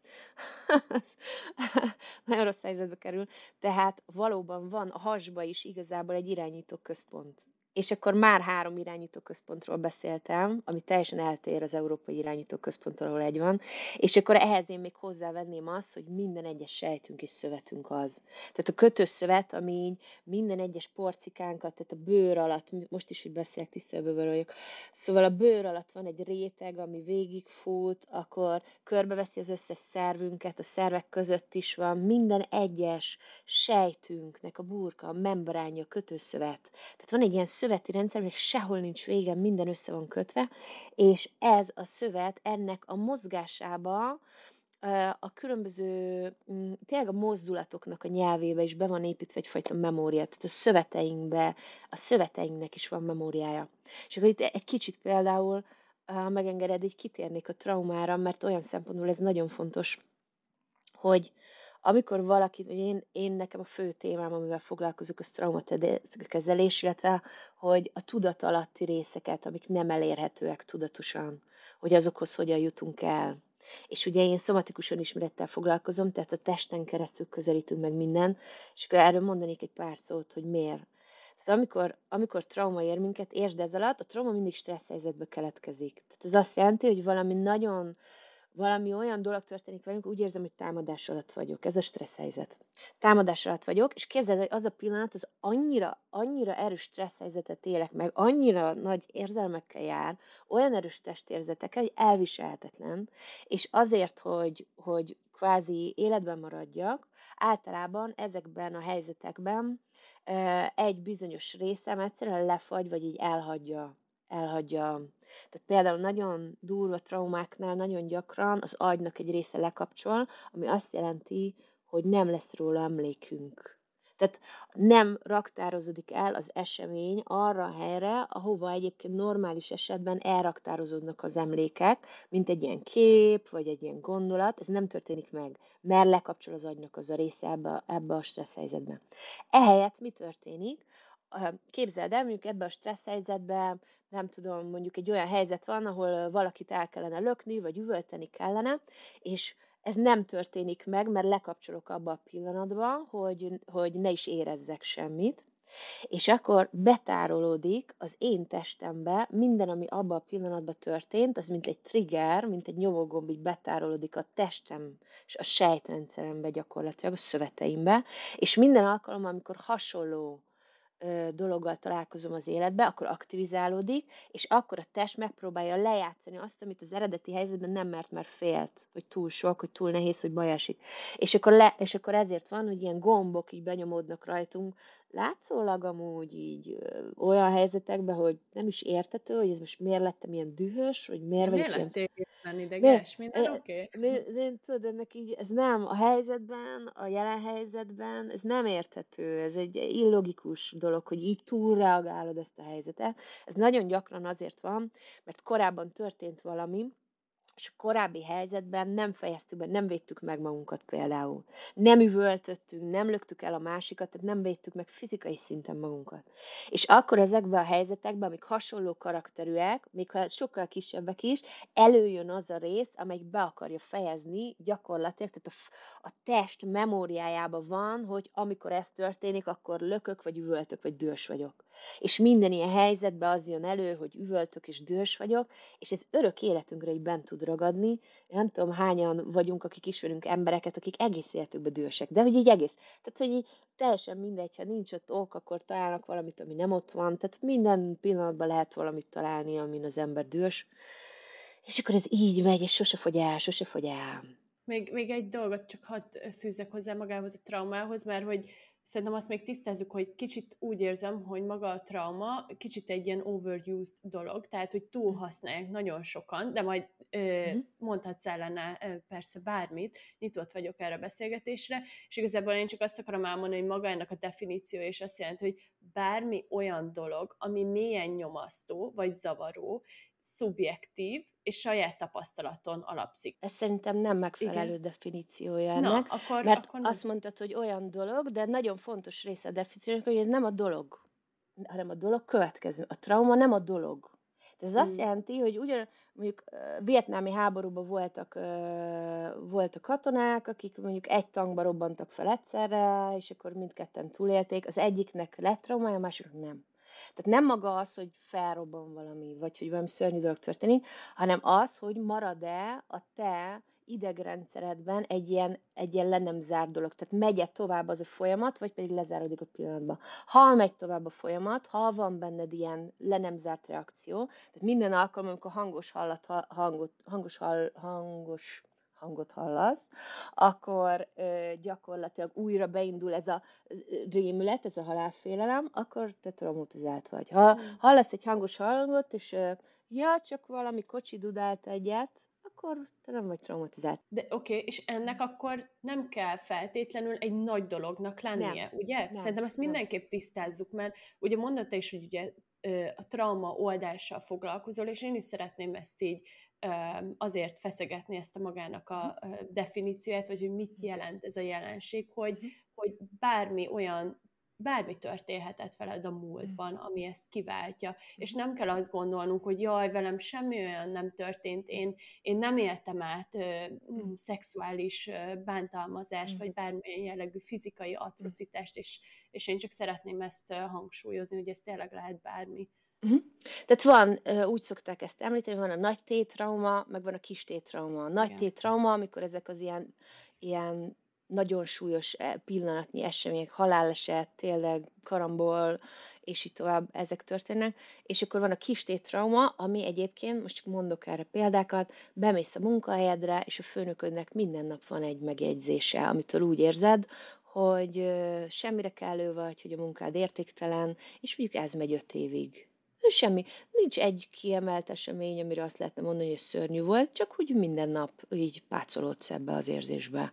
nagyon rossz helyzetbe kerül, tehát valóban van a hasba is igazából egy irányító központ és akkor már három irányítóközpontról beszéltem, ami teljesen eltér az európai irányítóközponttól, ahol egy van, és akkor ehhez én még hozzávenném azt, hogy minden egyes sejtünk és szövetünk az. Tehát a kötőszövet, ami minden egyes porcikánkat, tehát a bőr alatt, most is, hogy beszélek, tisztelből vagyok, szóval a bőr alatt van egy réteg, ami végigfut, akkor körbeveszi az összes szervünket, a szervek között is van, minden egyes sejtünknek a burka, a membránja, a kötőszövet. Tehát van egy ilyen szöveti rendszer, aminek sehol nincs vége, minden össze van kötve, és ez a szövet ennek a mozgásába a különböző, mm, tényleg a mozdulatoknak a nyelvébe is be van építve egyfajta memória, tehát a szöveteinkbe, a szöveteinknek is van memóriája. És akkor itt egy kicsit például, ha megengeded, így kitérnék a traumára, mert olyan szempontból ez nagyon fontos, hogy amikor valaki, én, én nekem a fő témám, amivel foglalkozok, az traumakezelés, illetve hogy a tudat alatti részeket, amik nem elérhetőek tudatosan, hogy azokhoz hogyan jutunk el. És ugye én szomatikusan ismerettel foglalkozom, tehát a testen keresztül közelítünk meg minden, és akkor erről mondanék egy pár szót, hogy miért. Tehát amikor, amikor trauma ér minket, értsd ez alatt, a trauma mindig stressz helyzetbe keletkezik. Tehát ez azt jelenti, hogy valami nagyon valami olyan dolog történik velünk, úgy érzem, hogy támadás alatt vagyok. Ez a stressz helyzet. Támadás alatt vagyok, és képzeld, hogy az a pillanat, az annyira, annyira erős stressz helyzetet élek meg, annyira nagy érzelmekkel jár, olyan erős testérzetekkel, hogy elviselhetetlen, és azért, hogy, hogy kvázi életben maradjak, általában ezekben a helyzetekben egy bizonyos részem egyszerűen lefagy, vagy így elhagyja, elhagyja tehát például nagyon durva traumáknál nagyon gyakran az agynak egy része lekapcsol, ami azt jelenti, hogy nem lesz róla emlékünk. Tehát nem raktározódik el az esemény arra a helyre, ahova egyébként normális esetben elraktározódnak az emlékek, mint egy ilyen kép, vagy egy ilyen gondolat, ez nem történik meg, mert lekapcsol az agynak az a része ebbe, ebbe a stressz helyzetbe. Ehelyett mi történik? Képzeld el, mondjuk ebbe a stressz helyzetbe nem tudom, mondjuk egy olyan helyzet van, ahol valakit el kellene lökni, vagy üvölteni kellene, és ez nem történik meg, mert lekapcsolok abba a pillanatba, hogy, hogy ne is érezzek semmit, és akkor betárolódik az én testembe minden, ami abban a pillanatban történt, az mint egy trigger, mint egy nyomógomb, így betárolódik a testem és a sejtrendszerembe gyakorlatilag, a szöveteimbe, és minden alkalommal, amikor hasonló dologgal találkozom az életbe, akkor aktivizálódik, és akkor a test megpróbálja lejátszani azt, amit az eredeti helyzetben nem mert, mert félt, hogy túl sok, hogy túl nehéz, hogy baj. És akkor, le, és akkor ezért van, hogy ilyen gombok így benyomódnak rajtunk, látszólag amúgy így ö, olyan helyzetekben, hogy nem is értető, hogy ez most miért lettem ilyen dühös, vagy miért vagyok ilyen... lettél ilyen ideges, minden oké? Okay? Tudod, ennek így, ez nem a helyzetben, a jelen helyzetben, ez nem érthető, ez egy illogikus dolog, hogy így túlreagálod ezt a helyzetet. Ez nagyon gyakran azért van, mert korábban történt valami, és a korábbi helyzetben nem fejeztük be, nem védtük meg magunkat például. Nem üvöltöttünk, nem löktük el a másikat, tehát nem védtük meg fizikai szinten magunkat. És akkor ezekben a helyzetekben, amik hasonló karakterűek, még ha sokkal kisebbek is, előjön az a rész, amelyik be akarja fejezni gyakorlatilag, tehát a, a test memóriájában van, hogy amikor ez történik, akkor lökök, vagy üvöltök, vagy dős vagyok. És minden ilyen helyzetben az jön elő, hogy üvöltök és dős vagyok, és ez örök életünkre így bent tud ragadni. Nem tudom, hányan vagyunk, akik ismerünk embereket, akik egész életükben dősek, de hogy így egész. Tehát, hogy így teljesen mindegy, ha nincs ott ok, akkor találnak valamit, ami nem ott van. Tehát minden pillanatban lehet valamit találni, amin az ember dős. És akkor ez így megy, és sose fogy el, sose fogy el. Még, még egy dolgot csak hadd fűzzek hozzá magához a traumához, mert hogy Szerintem azt még tisztázzuk, hogy kicsit úgy érzem, hogy maga a trauma kicsit egy ilyen overused dolog, tehát hogy túl mhm. használják nagyon sokan, de majd ö, uh-huh. mondhatsz ellene ö, persze bármit, nyitott vagyok erre a beszélgetésre, és igazából én csak azt akarom elmondani, hogy maga ennek a definíció, és azt jelenti, hogy bármi olyan dolog, ami mélyen nyomasztó, vagy zavaró, szubjektív és saját tapasztalaton alapszik. Ez szerintem nem megfelelő Igen. definíciója ennek, Na, akkor, mert akkor azt mondtad, hogy olyan dolog, de nagyon fontos része a definíciónak, hogy ez nem a dolog, hanem a dolog következő. A trauma nem a dolog. Tehát ez azt jelenti, hogy ugyan, mondjuk vietnámi háborúban voltak, voltak katonák, akik mondjuk egy tankba robbantak fel egyszerre, és akkor mindketten túlélték. Az egyiknek lett traumája, a másiknak nem. Tehát nem maga az, hogy felrobban valami, vagy hogy valami szörnyű dolog történik, hanem az, hogy marad-e a te idegrendszeredben egy ilyen, egy ilyen le nem zárt dolog. Tehát megy tovább az a folyamat, vagy pedig lezárodik a pillanatban. Ha megy tovább a folyamat, ha van benned ilyen le nem zárt reakció, tehát minden alkalom, amikor hangos, hallat, hangot, hangos, hall, hangos hangot hallasz, akkor ö, gyakorlatilag újra beindul ez a rémület, ez a halálfélelem, akkor te traumatizált vagy. Ha hallasz egy hangos hangot, és ö, ja, csak valami kocsi dudált egyet, akkor te nem vagy traumatizált. De oké, okay, és ennek akkor nem kell feltétlenül egy nagy dolognak lennie, nem. ugye? Nem. Szerintem ezt mindenképp nem. tisztázzuk, mert ugye mondotta is, hogy ugye a trauma oldással foglalkozol, és én is szeretném ezt így azért feszegetni ezt a magának a mhm. definícióját, vagy hogy mit mhm. jelent ez a jelenség, hogy, mhm. hogy bármi olyan bármi történhetett veled a múltban, ami ezt kiváltja. És nem kell azt gondolnunk, hogy jaj, velem semmi olyan nem történt, én, én nem éltem át ö, szexuális ö, bántalmazást, vagy bármilyen jellegű fizikai atrocitást, és, és én csak szeretném ezt hangsúlyozni, hogy ez tényleg lehet bármi. Uh-huh. Tehát van, úgy szokták ezt említeni, van a nagy tétrauma, meg van a kis tétrauma. A nagy tétrauma, amikor ezek az ilyen, ilyen nagyon súlyos e, pillanatnyi események, haláleset, tényleg karambol, és így tovább ezek történnek. És akkor van a kis tétrauma, ami egyébként, most csak mondok erre példákat, bemész a munkahelyedre, és a főnöködnek minden nap van egy megjegyzése, amitől úgy érzed, hogy semmire kellő vagy, hogy a munkád értéktelen, és mondjuk ez megy öt évig Semmi, nincs egy kiemelt esemény, amire azt lehetne mondani, hogy szörnyű volt, csak hogy minden nap így pácolódsz ebbe az érzésbe.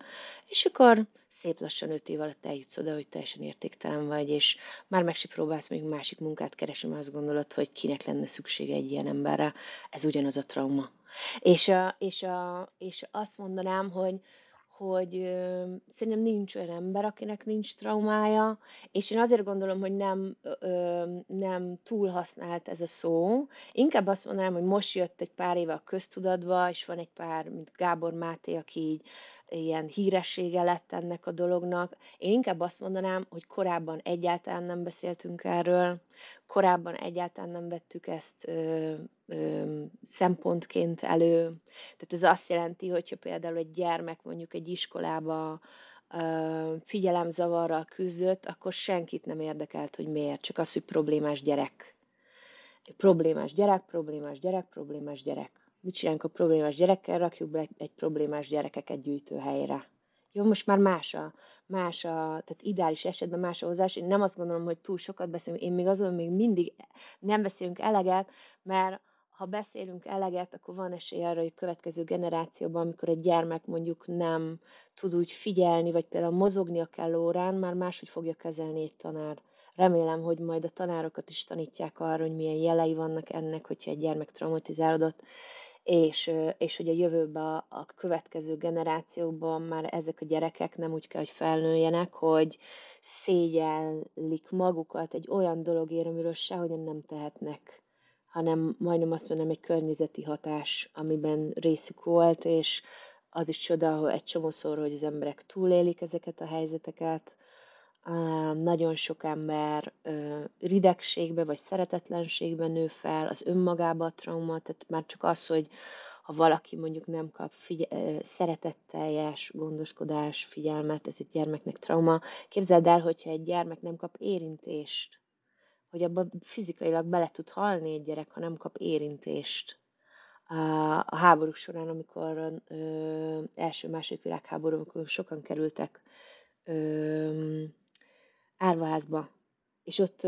És akkor szép lassan öt év alatt eljutsz oda, hogy teljesen értéktelen vagy, és már meg sem próbálsz még másik munkát keresni, mert azt gondolod, hogy kinek lenne szüksége egy ilyen emberre. Ez ugyanaz a trauma. És, a, és, a, és azt mondanám, hogy hogy ö, szerintem nincs olyan ember, akinek nincs traumája, és én azért gondolom, hogy nem, ö, nem túl használt ez a szó. Inkább azt mondanám, hogy most jött egy pár éve a köztudatba, és van egy pár, mint Gábor Máté, aki így ilyen híressége lett ennek a dolognak. Én inkább azt mondanám, hogy korábban egyáltalán nem beszéltünk erről, korábban egyáltalán nem vettük ezt ö, ö, szempontként elő. Tehát ez azt jelenti, hogyha például egy gyermek mondjuk egy iskolába ö, figyelemzavarral küzdött, akkor senkit nem érdekelt, hogy miért, csak az, hogy problémás gyerek. Problémás gyerek, problémás gyerek, problémás gyerek mit csinálunk a problémás gyerekkel, rakjuk be egy problémás gyerekeket gyűjtő helyre. Jó, most már más a, más a, tehát ideális esetben más a hozás. Én nem azt gondolom, hogy túl sokat beszélünk, én még azon még mindig nem beszélünk eleget, mert ha beszélünk eleget, akkor van esély arra, hogy a következő generációban, amikor egy gyermek mondjuk nem tud úgy figyelni, vagy például mozogni a kell órán, már máshogy fogja kezelni egy tanár. Remélem, hogy majd a tanárokat is tanítják arra, hogy milyen jelei vannak ennek, hogyha egy gyermek traumatizálódott, és, és hogy a jövőben a, következő generációkban már ezek a gyerekek nem úgy kell, hogy felnőjenek, hogy szégyellik magukat egy olyan dologért, amiről sehogyan nem tehetnek, hanem majdnem azt mondom, egy környezeti hatás, amiben részük volt, és az is csoda, hogy egy csomószor, hogy az emberek túlélik ezeket a helyzeteket, nagyon sok ember ridegségbe vagy szeretetlenségbe nő fel, az önmagába a trauma, tehát már csak az, hogy ha valaki mondjuk nem kap figye- szeretetteljes gondoskodás, figyelmet, ez egy gyermeknek trauma. Képzeld el, hogyha egy gyermek nem kap érintést, hogy abban fizikailag bele tud halni egy gyerek, ha nem kap érintést. A háborúk során, amikor első-második világháború, amikor sokan kerültek árvaházba, és ott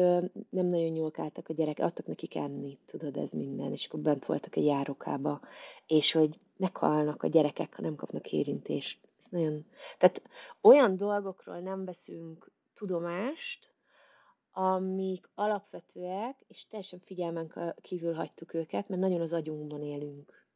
nem nagyon nyúlkáltak a gyerek, adtak nekik enni, tudod, ez minden, és akkor bent voltak egy járókába, és hogy meghalnak a gyerekek, ha nem kapnak érintést. Ez nagyon... Tehát olyan dolgokról nem veszünk tudomást, amik alapvetőek, és teljesen figyelmen kívül hagytuk őket, mert nagyon az agyunkban élünk.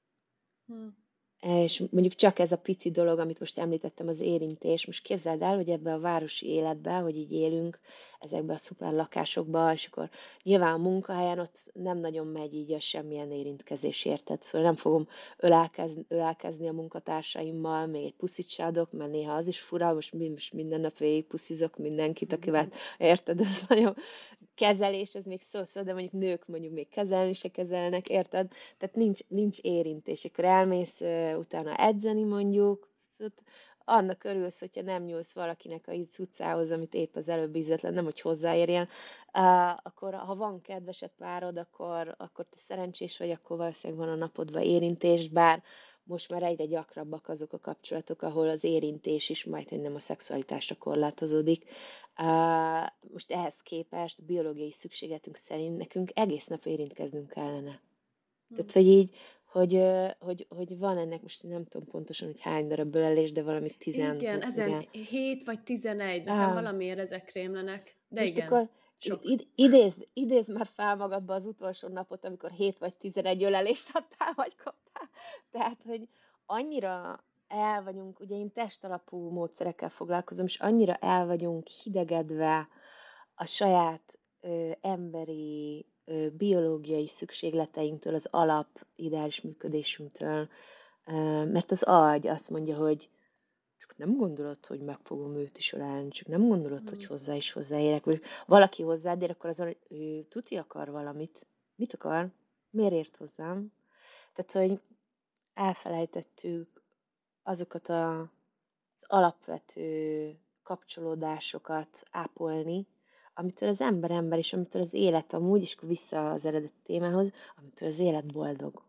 Hmm. És mondjuk csak ez a pici dolog, amit most említettem, az érintés. Most képzeld el, hogy ebbe a városi életbe, hogy így élünk, ezekbe a szuper lakásokba, és akkor nyilván a munkahelyen ott nem nagyon megy így a semmilyen érintkezés, érted? Szóval nem fogom ölelkezni, ölelkezni a munkatársaimmal, még egy puszit se adok, mert néha az is fura, most, most minden nap végig puszizok mindenkit, akivel, érted? Ez nagyon kezelés, ez még szó, szó, de mondjuk nők mondjuk még kezelni se kezelnek, érted? Tehát nincs, nincs érintés. Akkor elmész utána edzeni mondjuk, szóval annak örülsz, hogyha nem nyúlsz valakinek a cuccához, amit épp az előbb ízetlen, nem hogy hozzáérjen, uh, akkor ha van kedvesed párod, akkor, akkor te szerencsés vagy, akkor valószínűleg van a napodban érintés, bár most már egyre gyakrabbak azok a kapcsolatok, ahol az érintés is majd nem a szexualitásra korlátozódik. Uh, most ehhez képest biológiai szükségletünk szerint nekünk egész nap érintkeznünk kellene. Tehát, hogy így, hogy, hogy, hogy van ennek, most nem tudom pontosan, hogy hány darab ölelés, de valami tizen... Igen, ezen igen. 7 vagy 11, nekem ah. valamiért ezek krémlenek, de most igen. Akkor sok. Id- idéz, idéz már fel magadba az utolsó napot, amikor 7 vagy 11 ölelést adtál, vagy kaptál. Tehát, hogy annyira el vagyunk, ugye én testalapú módszerekkel foglalkozom, és annyira el vagyunk hidegedve a saját ö, emberi biológiai szükségleteinktől, az alap ideális működésünktől, mert az agy azt mondja, hogy csak nem gondolod, hogy meg fogom őt is ölelni, csak nem gondolod, mm. hogy hmm. hozzá is hozzáérek, vagy valaki hozzád ér, akkor azon, hogy ő tuti akar valamit. Mit akar? Miért ért hozzám? Tehát, hogy elfelejtettük azokat a, az alapvető kapcsolódásokat ápolni, amitől az ember ember, és amitől az élet amúgy, és akkor vissza az eredeti témához, amitől az élet boldog.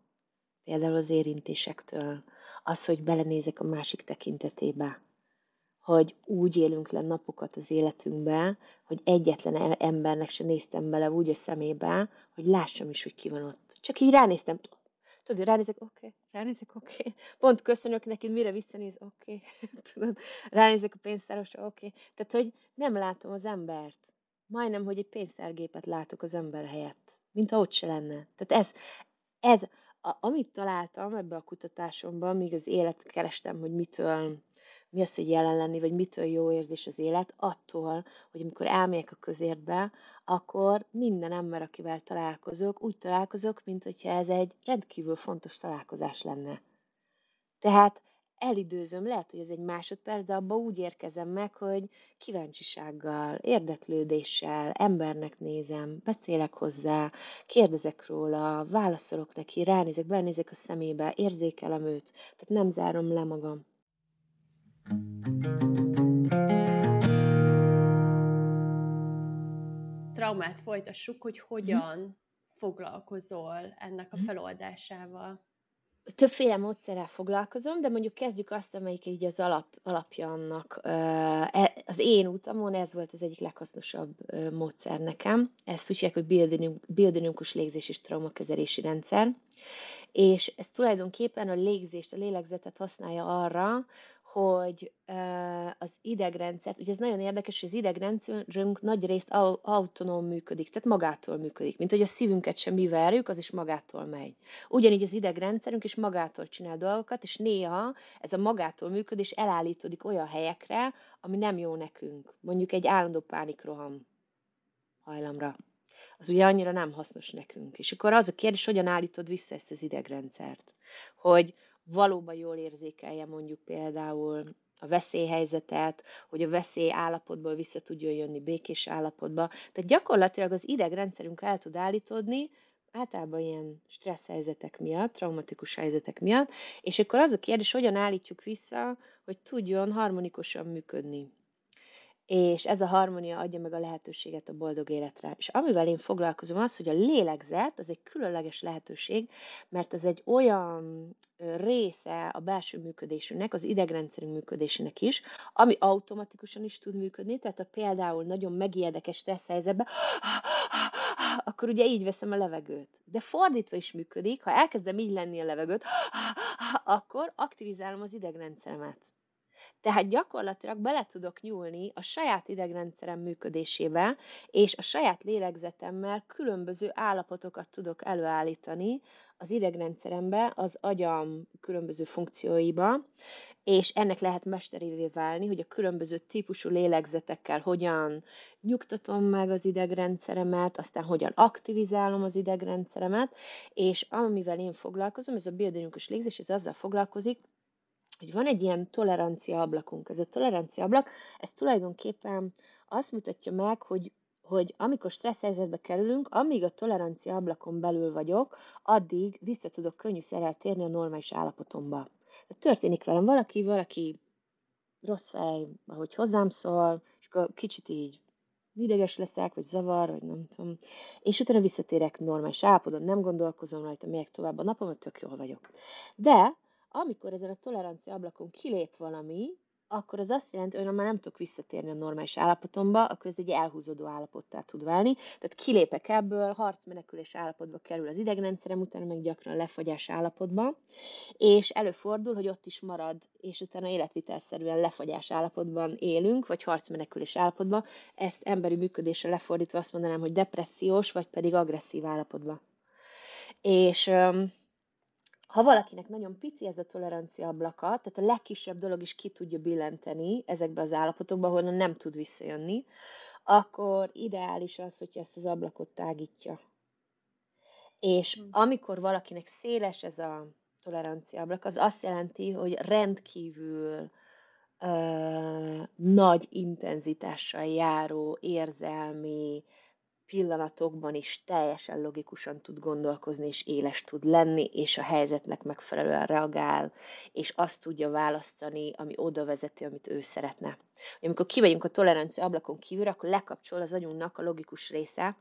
Például az érintésektől, az, hogy belenézek a másik tekintetébe, hogy úgy élünk le napokat az életünkbe, hogy egyetlen e- embernek se néztem bele úgy a szemébe, hogy lássam is, hogy ki van ott. Csak így ránéztem, tudod, ránézek, oké, okay, ránézek, oké. Okay. Pont köszönök neki, mire visszanéz, oké. Okay. tudod, ránézek a pénztárosra, oké. Okay. Tehát, hogy nem látom az embert. Majdnem, hogy egy pénztárgépet látok az ember helyett. Mint ha ott se lenne. Tehát ez, ez a, amit találtam ebbe a kutatásomban, míg az élet kerestem, hogy mitől, mi az, hogy jelen lenni, vagy mitől jó érzés az élet, attól, hogy amikor elmegyek a közértbe, akkor minden ember, akivel találkozok, úgy találkozok, mint hogyha ez egy rendkívül fontos találkozás lenne. Tehát elidőzöm, lehet, hogy ez egy másodperc, de abba úgy érkezem meg, hogy kíváncsisággal, érdeklődéssel, embernek nézem, beszélek hozzá, kérdezek róla, válaszolok neki, ránézek, benézek a szemébe, érzékelem őt, tehát nem zárom le magam. Traumát folytassuk, hogy hogyan mm. foglalkozol ennek a mhm. feloldásával többféle módszerrel foglalkozom, de mondjuk kezdjük azt, amelyik így az alap, alapja annak. E, az én utamon ez volt az egyik leghasznosabb módszer nekem. Ezt úgy hívják, hogy biodinamikus légzés és traumakezelési rendszer. És ez tulajdonképpen a légzést, a lélegzetet használja arra, hogy az idegrendszert, ugye ez nagyon érdekes, hogy az idegrendszerünk nagy részt autonóm működik, tehát magától működik, mint hogy a szívünket sem mi verjük, az is magától megy. Ugyanígy az idegrendszerünk is magától csinál dolgokat, és néha ez a magától működés elállítódik olyan helyekre, ami nem jó nekünk. Mondjuk egy állandó pánikroham hajlamra. Az ugye annyira nem hasznos nekünk. És akkor az a kérdés, hogyan állítod vissza ezt az idegrendszert. Hogy, valóban jól érzékelje mondjuk például a veszélyhelyzetet, hogy a veszély állapotból vissza tudjon jönni békés állapotba. Tehát gyakorlatilag az idegrendszerünk el tud állítódni, általában ilyen stressz helyzetek miatt, traumatikus helyzetek miatt, és akkor az a kérdés, hogyan állítjuk vissza, hogy tudjon harmonikusan működni és ez a harmónia adja meg a lehetőséget a boldog életre. És amivel én foglalkozom az, hogy a lélegzet az egy különleges lehetőség, mert ez egy olyan része a belső működésünknek, az idegrendszerünk működésének is, ami automatikusan is tud működni, tehát ha például nagyon megijedek egy stressz helyzetben, akkor ugye így veszem a levegőt. De fordítva is működik, ha elkezdem így lenni a levegőt, akkor aktivizálom az idegrendszeremet. Tehát gyakorlatilag bele tudok nyúlni a saját idegrendszerem működésébe, és a saját lélegzetemmel különböző állapotokat tudok előállítani az idegrendszerembe, az agyam különböző funkcióiba, és ennek lehet mesterévé válni, hogy a különböző típusú lélegzetekkel hogyan nyugtatom meg az idegrendszeremet, aztán hogyan aktivizálom az idegrendszeremet, és amivel én foglalkozom, ez a biodinamikus légzés, ez azzal foglalkozik, hogy van egy ilyen tolerancia ablakunk. Ez a tolerancia ablak, ez tulajdonképpen azt mutatja meg, hogy hogy amikor stressz helyzetbe kerülünk, amíg a tolerancia ablakon belül vagyok, addig vissza tudok könnyűszerrel térni a normális állapotomba. De történik velem valaki, valaki rossz fej, ahogy hozzám szól, és akkor kicsit így ideges leszek, vagy zavar, vagy nem tudom, és utána visszatérek normális állapotban, nem gondolkozom rajta, megyek tovább a napom, tök jól vagyok. De amikor ezen a tolerancia ablakon kilép valami, akkor az azt jelenti, hogy már nem tudok visszatérni a normális állapotomba, akkor ez egy elhúzódó állapottá tud válni. Tehát kilépek ebből, harcmenekülés állapotba kerül az idegrendszerem, utána meg gyakran lefagyás állapotba, és előfordul, hogy ott is marad, és utána életvitelszerűen lefagyás állapotban élünk, vagy harcmenekülés állapotban. Ezt emberi működésre lefordítva azt mondanám, hogy depressziós, vagy pedig agresszív állapotban. És ha valakinek nagyon pici ez a tolerancia ablaka, tehát a legkisebb dolog is ki tudja billenteni ezekbe az állapotokba, ahol nem tud visszajönni, akkor ideális az, hogyha ezt az ablakot tágítja. És hm. amikor valakinek széles ez a tolerancia ablak, az azt jelenti, hogy rendkívül uh, nagy intenzitással járó érzelmi, pillanatokban is teljesen logikusan tud gondolkozni, és éles tud lenni, és a helyzetnek megfelelően reagál, és azt tudja választani, ami oda vezeti, amit ő szeretne. Amikor kivegyünk a tolerancia ablakon kívül, akkor lekapcsol az agyunknak a logikus része,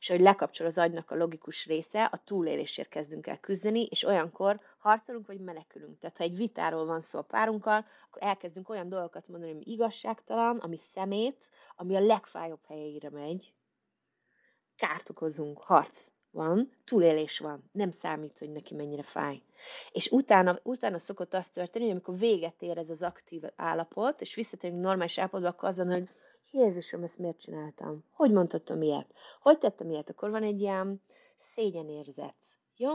és ahogy lekapcsol az agynak a logikus része, a túlélésért kezdünk el küzdeni, és olyankor harcolunk, vagy menekülünk. Tehát ha egy vitáról van szó a párunkkal, akkor elkezdünk olyan dolgokat mondani, ami igazságtalan, ami szemét, ami a legfájóbb helyeire megy, kárt okozunk, harc van, túlélés van, nem számít, hogy neki mennyire fáj. És utána, utána szokott az történni, hogy amikor véget ér ez az aktív állapot, és visszatérünk normális állapotba, akkor azon, hogy Jézusom, ezt miért csináltam? Hogy mondhatom ilyet? Hogy tettem ilyet? Akkor van egy ilyen szégyenérzet. Jó?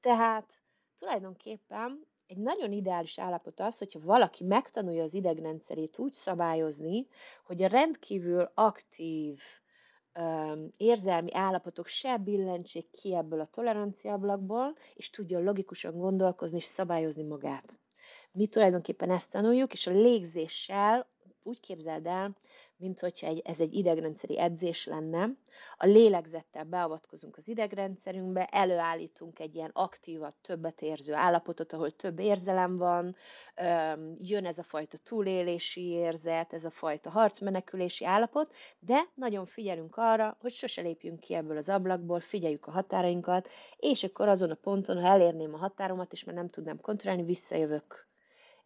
Tehát tulajdonképpen egy nagyon ideális állapot az, hogyha valaki megtanulja az idegrendszerét úgy szabályozni, hogy a rendkívül aktív érzelmi állapotok se billentsék ki ebből a tolerancia ablakból, és tudjon logikusan gondolkozni és szabályozni magát. Mi tulajdonképpen ezt tanuljuk, és a légzéssel úgy képzeld el, mint hogyha egy, ez egy idegrendszeri edzés lenne. A lélegzettel beavatkozunk az idegrendszerünkbe, előállítunk egy ilyen aktívabb, többet érző állapotot, ahol több érzelem van, jön ez a fajta túlélési érzet, ez a fajta harcmenekülési állapot, de nagyon figyelünk arra, hogy sose lépjünk ki ebből az ablakból, figyeljük a határainkat, és akkor azon a ponton, ha elérném a határomat, és már nem tudnám kontrollálni, visszajövök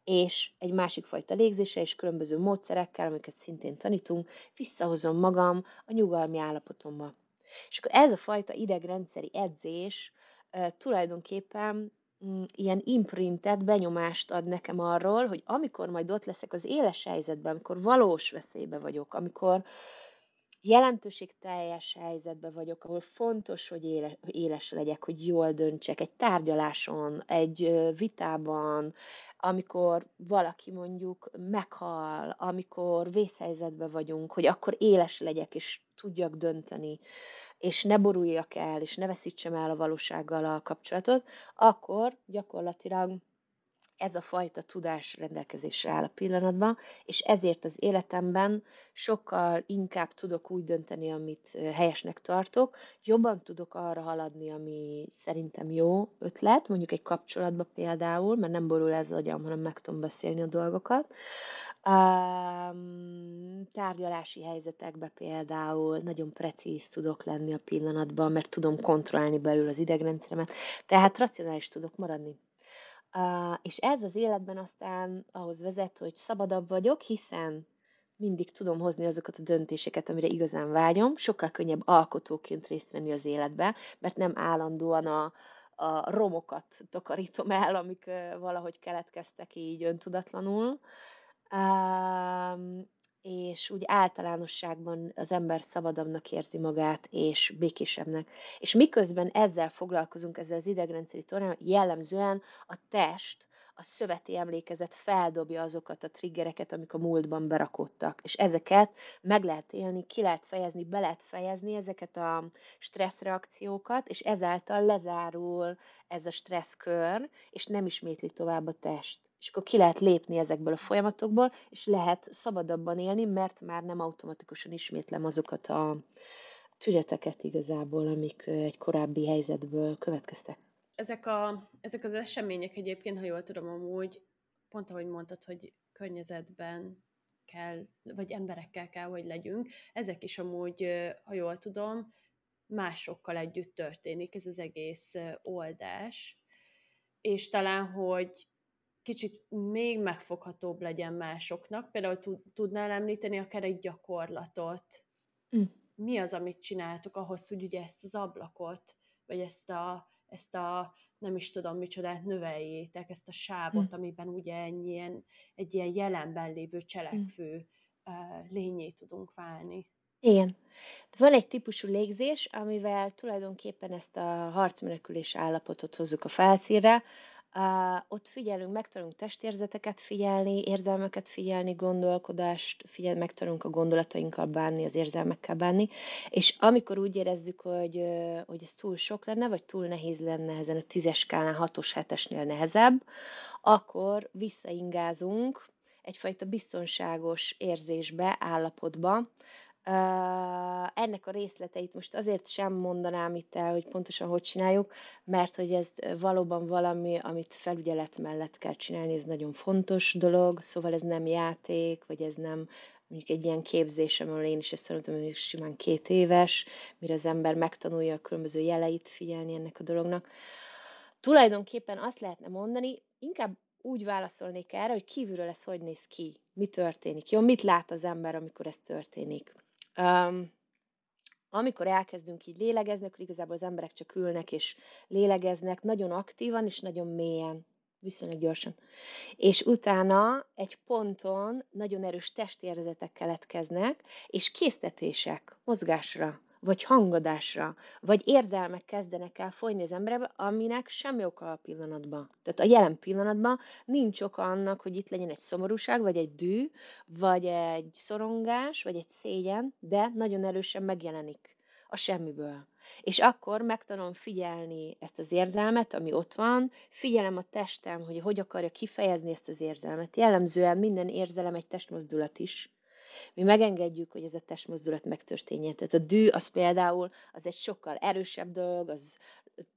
és egy másik fajta légzésre és különböző módszerekkel, amiket szintén tanítunk, visszahozom magam a nyugalmi állapotomba. És akkor ez a fajta idegrendszeri edzés tulajdonképpen mm, ilyen imprintet, benyomást ad nekem arról, hogy amikor majd ott leszek az éles helyzetben, amikor valós veszélybe vagyok, amikor jelentőségteljes helyzetben vagyok, ahol fontos, hogy éles, éles legyek, hogy jól döntsek, egy tárgyaláson, egy vitában, amikor valaki mondjuk meghal, amikor vészhelyzetben vagyunk, hogy akkor éles legyek, és tudjak dönteni, és ne boruljak el, és ne veszítsem el a valósággal a kapcsolatot, akkor gyakorlatilag ez a fajta tudás rendelkezésre áll a pillanatban, és ezért az életemben sokkal inkább tudok úgy dönteni, amit helyesnek tartok, jobban tudok arra haladni, ami szerintem jó ötlet, mondjuk egy kapcsolatban például, mert nem borul ez agyam, hanem meg tudom beszélni a dolgokat. Um, tárgyalási helyzetekben például nagyon precíz tudok lenni a pillanatban, mert tudom kontrollálni belül az idegrendszeremet, tehát racionális tudok maradni. Uh, és ez az életben aztán ahhoz vezet, hogy szabadabb vagyok, hiszen mindig tudom hozni azokat a döntéseket, amire igazán vágyom, sokkal könnyebb alkotóként részt venni az életbe, mert nem állandóan a, a romokat takarítom el, amik valahogy keletkeztek így öntudatlanul, um, és úgy általánosságban az ember szabadabbnak érzi magát, és békésebbnek. És miközben ezzel foglalkozunk, ezzel az idegrendszeri tornán, jellemzően a test a szöveti emlékezet feldobja azokat a triggereket, amik a múltban berakódtak. És ezeket meg lehet élni, ki lehet fejezni, be lehet fejezni ezeket a stresszreakciókat, és ezáltal lezárul ez a stresszkör, és nem ismétli tovább a test. És akkor ki lehet lépni ezekből a folyamatokból, és lehet szabadabban élni, mert már nem automatikusan ismétlem azokat a tüneteket igazából, amik egy korábbi helyzetből következtek ezek, a, ezek az események egyébként, ha jól tudom, amúgy pont ahogy mondtad, hogy környezetben kell, vagy emberekkel kell, hogy legyünk, ezek is amúgy, ha jól tudom, másokkal együtt történik ez az egész oldás, és talán, hogy kicsit még megfoghatóbb legyen másoknak, például tudnál említeni akár egy gyakorlatot, mm. mi az, amit csináltuk ahhoz, hogy ugye ezt az ablakot, vagy ezt a ezt a nem is tudom micsodát növeljétek, ezt a sávot, hm. amiben ugye ennyien, egy ilyen jelenben lévő hm. cselekvő hm. uh, lényé tudunk válni. Igen. Van egy típusú légzés, amivel tulajdonképpen ezt a harcmenekülés állapotot hozzuk a felszínre, Ott figyelünk, megtanulunk testérzeteket figyelni, érzelmeket figyelni, gondolkodást figyelni, megtanulunk a gondolatainkkal bánni, az érzelmekkel bánni, és amikor úgy érezzük, hogy, hogy ez túl sok lenne, vagy túl nehéz lenne ezen a tízes skálán, hatos, hetesnél nehezebb, akkor visszaingázunk egyfajta biztonságos érzésbe, állapotba, ennek a részleteit most azért sem mondanám itt el, hogy pontosan hogy csináljuk, mert hogy ez valóban valami, amit felügyelet mellett kell csinálni, ez nagyon fontos dolog, szóval ez nem játék, vagy ez nem mondjuk egy ilyen képzés, ahol én is ezt tanultam, hogy simán két éves, mire az ember megtanulja a különböző jeleit figyelni ennek a dolognak. Tulajdonképpen azt lehetne mondani, inkább úgy válaszolnék erre, hogy kívülről ez hogy néz ki, mi történik. Jó, mit lát az ember, amikor ez történik? Um, amikor elkezdünk így lélegezni, akkor igazából az emberek csak ülnek és lélegeznek nagyon aktívan és nagyon mélyen, viszonylag gyorsan. És utána egy ponton nagyon erős testérzetek keletkeznek, és késztetések mozgásra vagy hangadásra, vagy érzelmek kezdenek el folyni az emberbe, aminek semmi oka a pillanatban. Tehát a jelen pillanatban nincs oka annak, hogy itt legyen egy szomorúság, vagy egy dű, vagy egy szorongás, vagy egy szégyen, de nagyon erősen megjelenik a semmiből. És akkor megtanulom figyelni ezt az érzelmet, ami ott van, figyelem a testem, hogy hogy akarja kifejezni ezt az érzelmet. Jellemzően minden érzelem egy testmozdulat is mi megengedjük, hogy ez a testmozdulat megtörténjen. Tehát a dű az például az egy sokkal erősebb dolog, az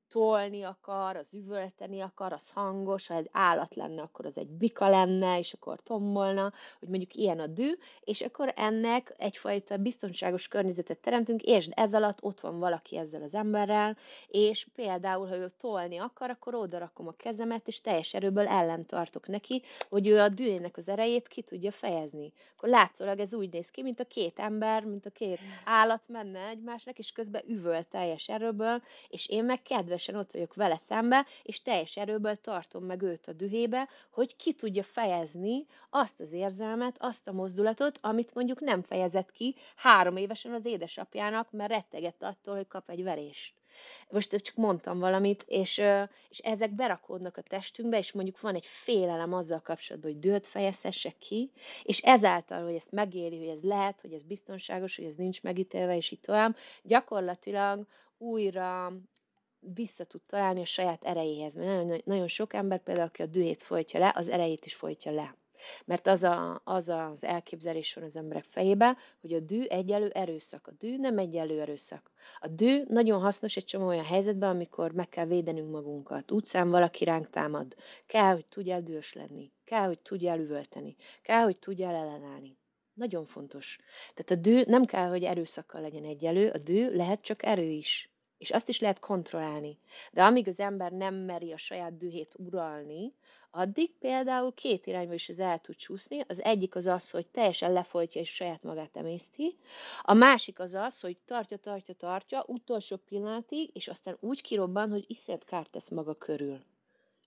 tolni akar, az üvölteni akar, az hangos, ha egy állat lenne, akkor az egy bika lenne, és akkor tommolna, hogy mondjuk ilyen a dű, és akkor ennek egyfajta biztonságos környezetet teremtünk, és ez alatt ott van valaki ezzel az emberrel, és például, ha ő tolni akar, akkor oda rakom a kezemet, és teljes erőből ellentartok neki, hogy ő a dűének az erejét ki tudja fejezni. Akkor látszólag ez úgy néz ki, mint a két ember, mint a két állat menne egymásnak, és közben üvöl teljes erőből, és én meg kedves kedvesen ott vagyok vele szembe, és teljes erőből tartom meg őt a dühébe, hogy ki tudja fejezni azt az érzelmet, azt a mozdulatot, amit mondjuk nem fejezett ki három évesen az édesapjának, mert rettegett attól, hogy kap egy verést. Most csak mondtam valamit, és, és ezek berakódnak a testünkbe, és mondjuk van egy félelem azzal kapcsolatban, hogy dőt fejezhessek ki, és ezáltal, hogy ezt megéri, hogy ez lehet, hogy ez biztonságos, hogy ez nincs megítélve, és így tovább, gyakorlatilag újra vissza tud találni a saját erejéhez. Mert nagyon, nagyon sok ember például, aki a dühét folytja le, az erejét is folytja le. Mert az, a, az az elképzelés van az emberek fejében, hogy a dű egyelő erőszak. A dű nem egyelő erőszak. A dű nagyon hasznos egy csomó olyan helyzetben, amikor meg kell védenünk magunkat. Utcán valaki ránk támad. Kell, hogy tudjál dühös lenni. Kell, hogy tudjál üvölteni. Kell, hogy tudjál ellenállni. Nagyon fontos. Tehát a dű nem kell, hogy erőszakkal legyen egyelő, a dű lehet csak erő is. És azt is lehet kontrollálni. De amíg az ember nem meri a saját dühét uralni, addig például két irányba is az el tud csúszni. Az egyik az az, hogy teljesen lefolytja és saját magát emészti. A másik az az, hogy tartja, tartja, tartja, utolsó pillanatig, és aztán úgy kirobban, hogy iszonyat kárt tesz maga körül.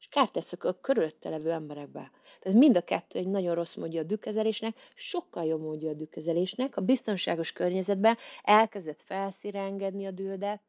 És kárt tesz a körülötte levő emberekbe. Tehát mind a kettő egy nagyon rossz módja a dükkezelésnek, sokkal jobb módja a dükkezelésnek. A biztonságos környezetben elkezdett felszíre engedni a dühödet,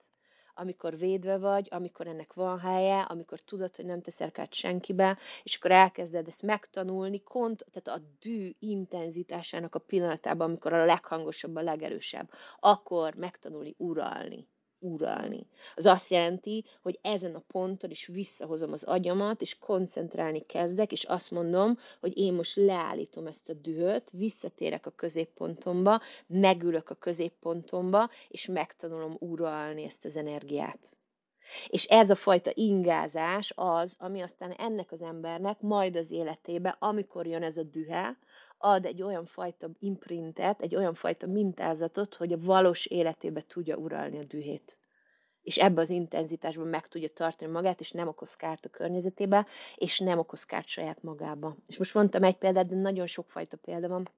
amikor védve vagy, amikor ennek van helye, amikor tudod, hogy nem teszel át senkibe, és akkor elkezded ezt megtanulni, kont, tehát a dű intenzitásának a pillanatában, amikor a leghangosabb, a legerősebb, akkor megtanulni uralni uralni. Az azt jelenti, hogy ezen a ponton is visszahozom az agyamat, és koncentrálni kezdek, és azt mondom, hogy én most leállítom ezt a dühöt, visszatérek a középpontomba, megülök a középpontomba, és megtanulom uralni ezt az energiát. És ez a fajta ingázás az, ami aztán ennek az embernek majd az életébe, amikor jön ez a dühe, ad egy olyan fajta imprintet, egy olyan fajta mintázatot, hogy a valós életébe tudja uralni a dühét. És ebbe az intenzitásban meg tudja tartani magát, és nem okoz kárt a környezetébe, és nem okoz kárt saját magába. És most mondtam egy példát, de nagyon sokfajta példa van.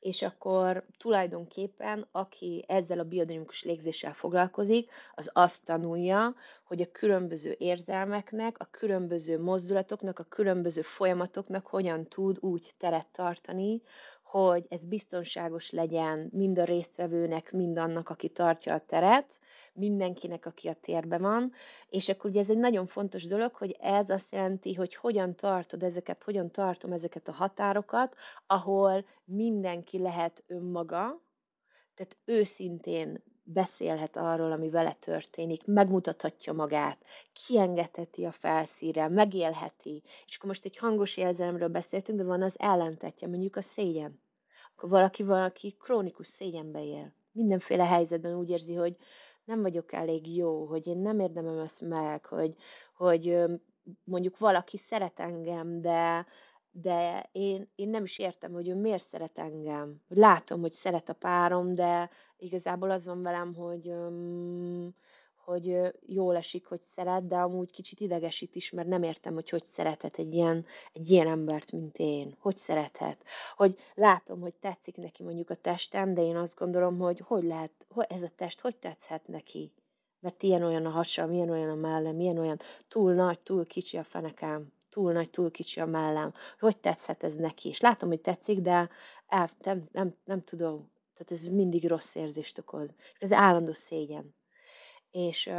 És akkor tulajdonképpen, aki ezzel a biodinamikus légzéssel foglalkozik, az azt tanulja, hogy a különböző érzelmeknek, a különböző mozdulatoknak, a különböző folyamatoknak hogyan tud úgy teret tartani, hogy ez biztonságos legyen mind a résztvevőnek, mind annak, aki tartja a teret, mindenkinek, aki a térben van, és akkor ugye ez egy nagyon fontos dolog, hogy ez azt jelenti, hogy hogyan tartod ezeket, hogyan tartom ezeket a határokat, ahol mindenki lehet önmaga, tehát őszintén beszélhet arról, ami vele történik, megmutathatja magát, kiengedheti a felszíre, megélheti. És akkor most egy hangos érzelemről beszéltünk, de van az ellentetje, mondjuk a szégyen. Akkor valaki, valaki krónikus szégyenbe él. Mindenféle helyzetben úgy érzi, hogy nem vagyok elég jó, hogy én nem érdemem ezt meg, hogy, hogy mondjuk valaki szeret engem, de, de én, én nem is értem, hogy ő miért szeret engem. Látom, hogy szeret a párom, de igazából az van velem, hogy, um, hogy jól esik, hogy szeret, de amúgy kicsit idegesít is, mert nem értem, hogy hogy szerethet egy ilyen, egy ilyen embert, mint én. Hogy szerethet. Hogy látom, hogy tetszik neki mondjuk a testem, de én azt gondolom, hogy hogy lehet, hogy ez a test hogy tetszhet neki. Mert ilyen olyan a hasa, ilyen olyan a mellem, ilyen olyan túl nagy, túl kicsi a fenekám, túl nagy, túl kicsi a mellem. Hogy tetszhet ez neki? És látom, hogy tetszik, de el, nem, nem, nem tudom. Tehát ez mindig rossz érzést okoz. Ez állandó szégyen és,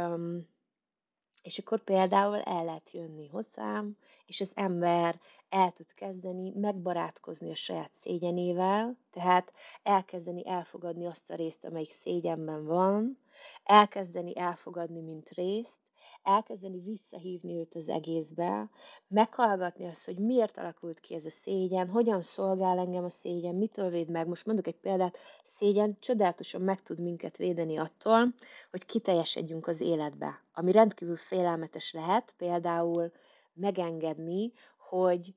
és akkor például el lehet jönni hozzám, és az ember el tud kezdeni megbarátkozni a saját szégyenével, tehát elkezdeni elfogadni azt a részt, amelyik szégyenben van, elkezdeni elfogadni, mint részt, elkezdeni visszahívni őt az egészbe, meghallgatni azt, hogy miért alakult ki ez a szégyen, hogyan szolgál engem a szégyen, mitől véd meg. Most mondok egy példát, szégyen csodálatosan meg tud minket védeni attól, hogy kiteljesedjünk az életbe, ami rendkívül félelmetes lehet, például megengedni, hogy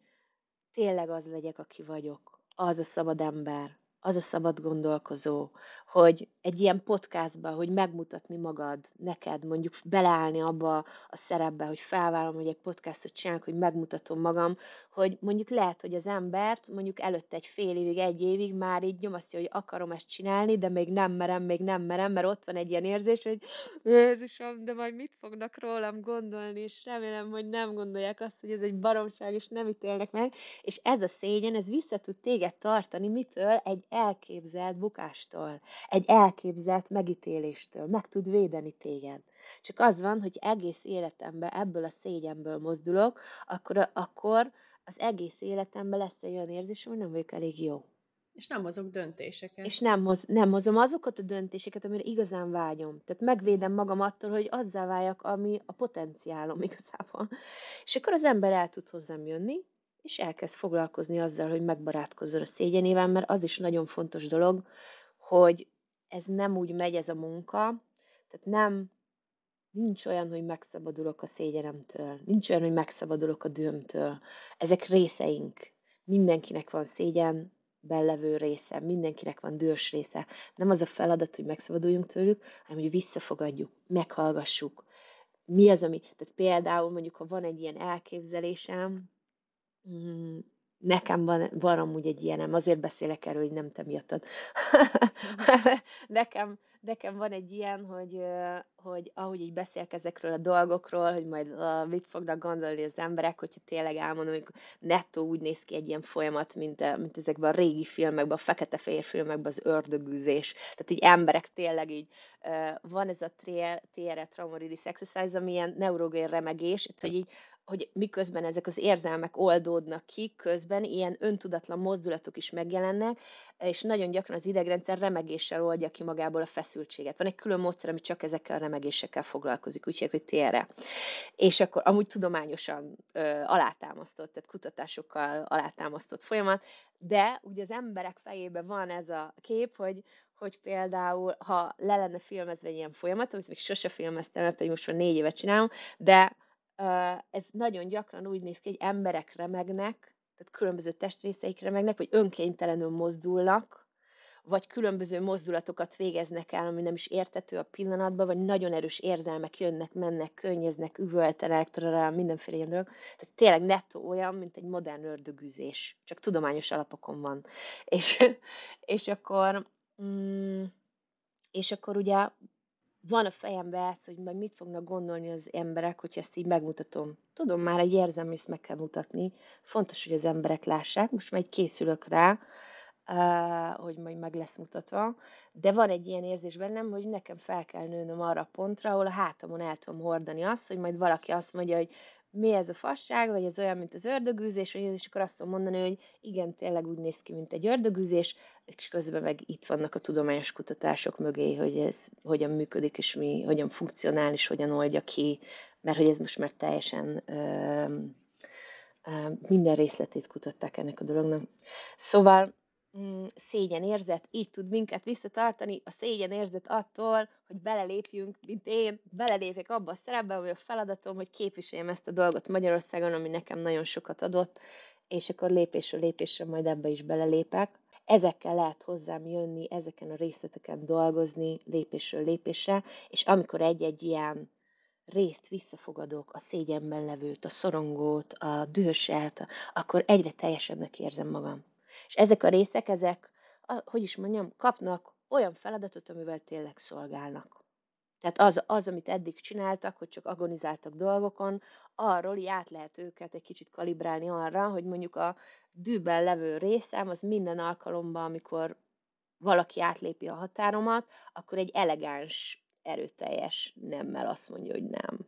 tényleg az legyek, aki vagyok, az a szabad ember, az a szabad gondolkozó, hogy egy ilyen podcastba, hogy megmutatni magad, neked mondjuk beleállni abba a szerepbe, hogy felvállom, hogy egy podcastot csinálok, hogy megmutatom magam, hogy mondjuk lehet, hogy az embert mondjuk előtte egy fél évig, egy évig már így nyomasztja, hogy akarom ezt csinálni, de még nem merem, még nem merem, mert ott van egy ilyen érzés, hogy Jézusom, de majd mit fognak rólam gondolni, és remélem, hogy nem gondolják azt, hogy ez egy baromság, és nem ítélnek meg, és ez a szégyen, ez vissza tud téged tartani, mitől? Egy elképzelt bukástól egy elképzelt megítéléstől, meg tud védeni téged. Csak az van, hogy egész életemben ebből a szégyenből mozdulok, akkor, akkor az egész életemben lesz egy olyan érzésem, hogy nem vagyok elég jó. És nem hozok döntéseket. És nem, hoz, nem hozom azokat a döntéseket, amire igazán vágyom. Tehát megvédem magam attól, hogy azzá váljak, ami a potenciálom igazából. És akkor az ember el tud hozzám jönni, és elkezd foglalkozni azzal, hogy megbarátkozzon a szégyenével, mert az is nagyon fontos dolog, hogy ez nem úgy megy ez a munka, tehát nem, nincs olyan, hogy megszabadulok a szégyenemtől, nincs olyan, hogy megszabadulok a dühömtől. Ezek részeink. Mindenkinek van szégyen, bellevő része, mindenkinek van dühös része. Nem az a feladat, hogy megszabaduljunk tőlük, hanem hogy visszafogadjuk, meghallgassuk. Mi az, ami, tehát például mondjuk, ha van egy ilyen elképzelésem, mm, Nekem van, van amúgy egy ilyenem, azért beszélek erről, hogy nem te miattad. nekem, nekem van egy ilyen, hogy, hogy ahogy így beszélek ezekről a dolgokról, hogy majd uh, mit fognak gondolni az emberek, hogyha tényleg elmondom, hogy nettó úgy néz ki egy ilyen folyamat, mint, mint ezekben a régi filmekben, a fekete-fehér filmekben az ördögűzés. Tehát így emberek tényleg így, uh, van ez a TRE, Trauma Release Exercise, ami ilyen neurogén remegés, hogy így hogy miközben ezek az érzelmek oldódnak ki, közben ilyen öntudatlan mozdulatok is megjelennek, és nagyon gyakran az idegrendszer remegéssel oldja ki magából a feszültséget. Van egy külön módszer, ami csak ezekkel a remegésekkel foglalkozik, úgyhogy hogy TRE. És akkor amúgy tudományosan ö, alátámasztott, tehát kutatásokkal alátámasztott folyamat, de ugye az emberek fejében van ez a kép, hogy, hogy például, ha le lenne filmezve ilyen folyamat, amit még sose filmeztem, mert pedig most már négy évet csinálom, de ez nagyon gyakran úgy néz ki, hogy emberek remegnek, tehát különböző testrészeik remegnek, vagy önkénytelenül mozdulnak, vagy különböző mozdulatokat végeznek el, ami nem is értető a pillanatban, vagy nagyon erős érzelmek jönnek, mennek, könnyeznek, üvöltenek, mindenféle ilyen dolog. Tehát tényleg nettó olyan, mint egy modern ördögüzés, csak tudományos alapokon van. És, és akkor mm, és akkor ugye van a fejembe ez, hogy majd mit fognak gondolni az emberek, hogy ezt így megmutatom. Tudom, már egy érzem, hogy ezt meg kell mutatni. Fontos, hogy az emberek lássák. Most már készülök rá, hogy majd meg lesz mutatva. De van egy ilyen érzés bennem, hogy nekem fel kell nőnöm arra a pontra, ahol a hátamon el tudom hordani azt, hogy majd valaki azt mondja, hogy mi ez a fasság, vagy ez olyan, mint az ördögűzés, vagy és akkor azt mondani, hogy igen, tényleg úgy néz ki, mint egy ördögűzés, és közben meg itt vannak a tudományos kutatások mögé, hogy ez hogyan működik, és mi, hogyan funkcionál, és hogyan oldja ki, mert hogy ez most már teljesen ö, ö, minden részletét kutatták ennek a dolognak. Szóval mm, szégyen érzet, így tud minket visszatartani, a szégyen érzet attól, hogy belelépjünk, mint én, belelépek abba a szerepbe, hogy a feladatom, hogy képviseljem ezt a dolgot Magyarországon, ami nekem nagyon sokat adott, és akkor lépésről lépésre majd ebbe is belelépek. Ezekkel lehet hozzám jönni, ezeken a részleteken dolgozni lépésről lépésre, és amikor egy-egy ilyen részt visszafogadok, a szégyenben levőt, a szorongót, a dühöset, akkor egyre teljesebbnek érzem magam. És ezek a részek, ezek, hogy is mondjam, kapnak olyan feladatot, amivel tényleg szolgálnak. Tehát az, az, amit eddig csináltak, hogy csak agonizáltak dolgokon, arról így át lehet őket egy kicsit kalibrálni arra, hogy mondjuk a dűben levő részem, az minden alkalommal, amikor valaki átlépi a határomat, akkor egy elegáns, erőteljes nemmel azt mondja, hogy nem.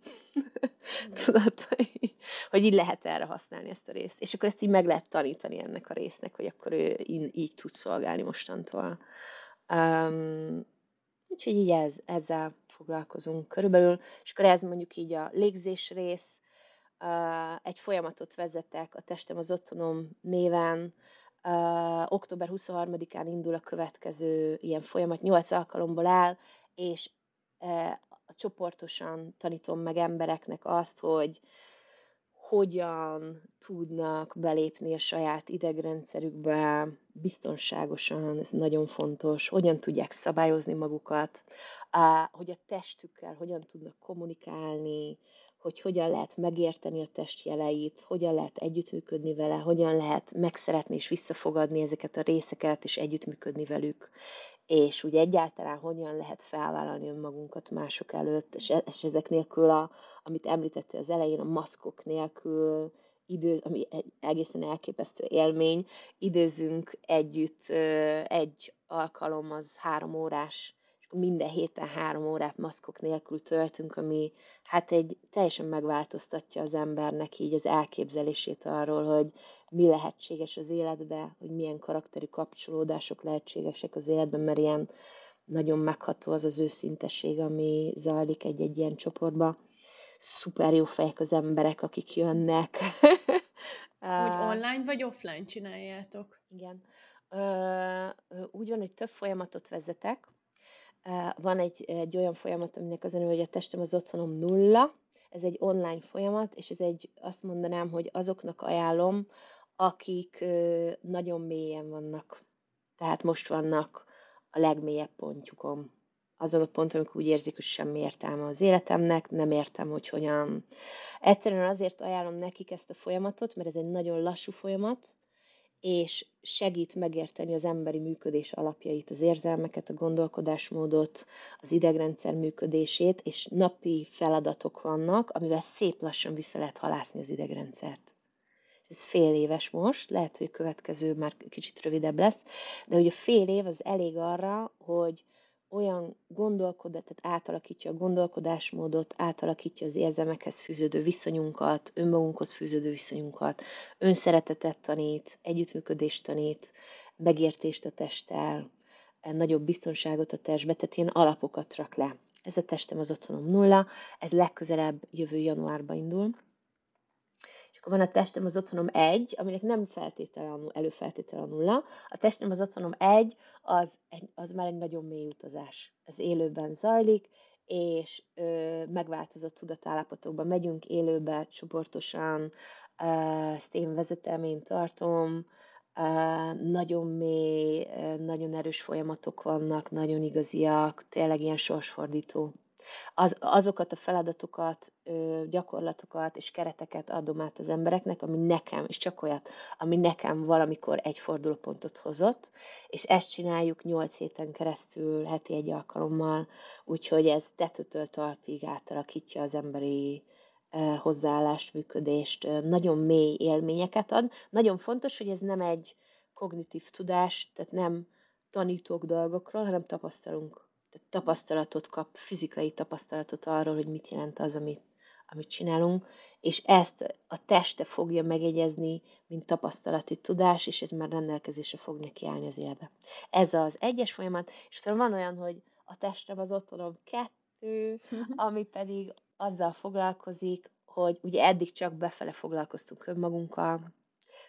Tudod, hogy így lehet erre használni ezt a részt. És akkor ezt így meg lehet tanítani ennek a résznek, hogy akkor ő így tud szolgálni mostantól. Um, úgyhogy így ez, ezzel foglalkozunk körülbelül, és akkor ez mondjuk így a légzés rész, egy folyamatot vezetek a Testem az Otthonom néven. Október 23-án indul a következő ilyen folyamat, 8 alkalomból áll, és csoportosan tanítom meg embereknek azt, hogy hogyan tudnak belépni a saját idegrendszerükbe biztonságosan, ez nagyon fontos, hogyan tudják szabályozni magukat, hogy a testükkel hogyan tudnak kommunikálni, hogy hogyan lehet megérteni a testjeleit, hogyan lehet együttműködni vele, hogyan lehet megszeretni és visszafogadni ezeket a részeket, és együttműködni velük, és úgy egyáltalán hogyan lehet felvállalni önmagunkat mások előtt, és, e, és ezek nélkül, a, amit említette az elején, a maszkok nélkül, idő, ami egy egészen elképesztő élmény, időzünk együtt egy alkalom, az három órás, minden héten három órát maszkok nélkül töltünk, ami hát egy teljesen megváltoztatja az embernek így az elképzelését arról, hogy mi lehetséges az életbe, hogy milyen karakterű kapcsolódások lehetségesek az életben, mert ilyen nagyon megható az az őszinteség, ami zajlik egy-egy ilyen csoportba. Szuper jó fejek az emberek, akik jönnek. Hogy online vagy offline csináljátok? Igen. Úgy van, hogy több folyamatot vezetek, van egy, egy olyan folyamat, aminek az a neve, hogy a testem az otthonom nulla, ez egy online folyamat, és ez egy, azt mondanám, hogy azoknak ajánlom, akik nagyon mélyen vannak. Tehát most vannak a legmélyebb pontjukon. Azon a ponton, amikor úgy érzik, hogy semmi értelme az életemnek, nem értem, hogy hogyan. Egyszerűen azért ajánlom nekik ezt a folyamatot, mert ez egy nagyon lassú folyamat, és segít megérteni az emberi működés alapjait, az érzelmeket, a gondolkodásmódot, az idegrendszer működését, és napi feladatok vannak, amivel szép lassan vissza lehet halászni az idegrendszert. Ez fél éves most, lehet, hogy a következő már kicsit rövidebb lesz, de hogy a fél év az elég arra, hogy olyan gondolkodat, tehát átalakítja a gondolkodásmódot, átalakítja az érzelmekhez fűződő viszonyunkat, önmagunkhoz fűződő viszonyunkat, önszeretetet tanít, együttműködést tanít, megértést a testtel, nagyobb biztonságot a testbe, tehát ilyen alapokat rak le. Ez a testem az otthonom nulla, ez legközelebb jövő januárba indul van a testem az otthonom egy, aminek nem feltétele a, előfeltétele a nulla. A testem az otthonom egy, az, az már egy nagyon mély utazás. Ez élőben zajlik, és ö, megváltozott tudatállapotokban megyünk élőbe, csoportosan, ö, ezt én vezetem, én tartom, ö, nagyon mély, ö, nagyon erős folyamatok vannak, nagyon igaziak, tényleg ilyen sorsfordító az, azokat a feladatokat, gyakorlatokat és kereteket adom át az embereknek, ami nekem, és csak olyat, ami nekem valamikor egy fordulópontot hozott, és ezt csináljuk nyolc héten keresztül, heti egy alkalommal, úgyhogy ez tetőtől talpig átalakítja az emberi hozzáállást, működést, nagyon mély élményeket ad. Nagyon fontos, hogy ez nem egy kognitív tudás, tehát nem tanítók dolgokról, hanem tapasztalunk tapasztalatot kap, fizikai tapasztalatot arról, hogy mit jelent az, amit, amit csinálunk, és ezt a teste fogja megegyezni, mint tapasztalati tudás, és ez már rendelkezésre fog neki állni az életbe. Ez az egyes folyamat, és aztán van olyan, hogy a testem az otthonom kettő, ami pedig azzal foglalkozik, hogy ugye eddig csak befele foglalkoztunk önmagunkkal,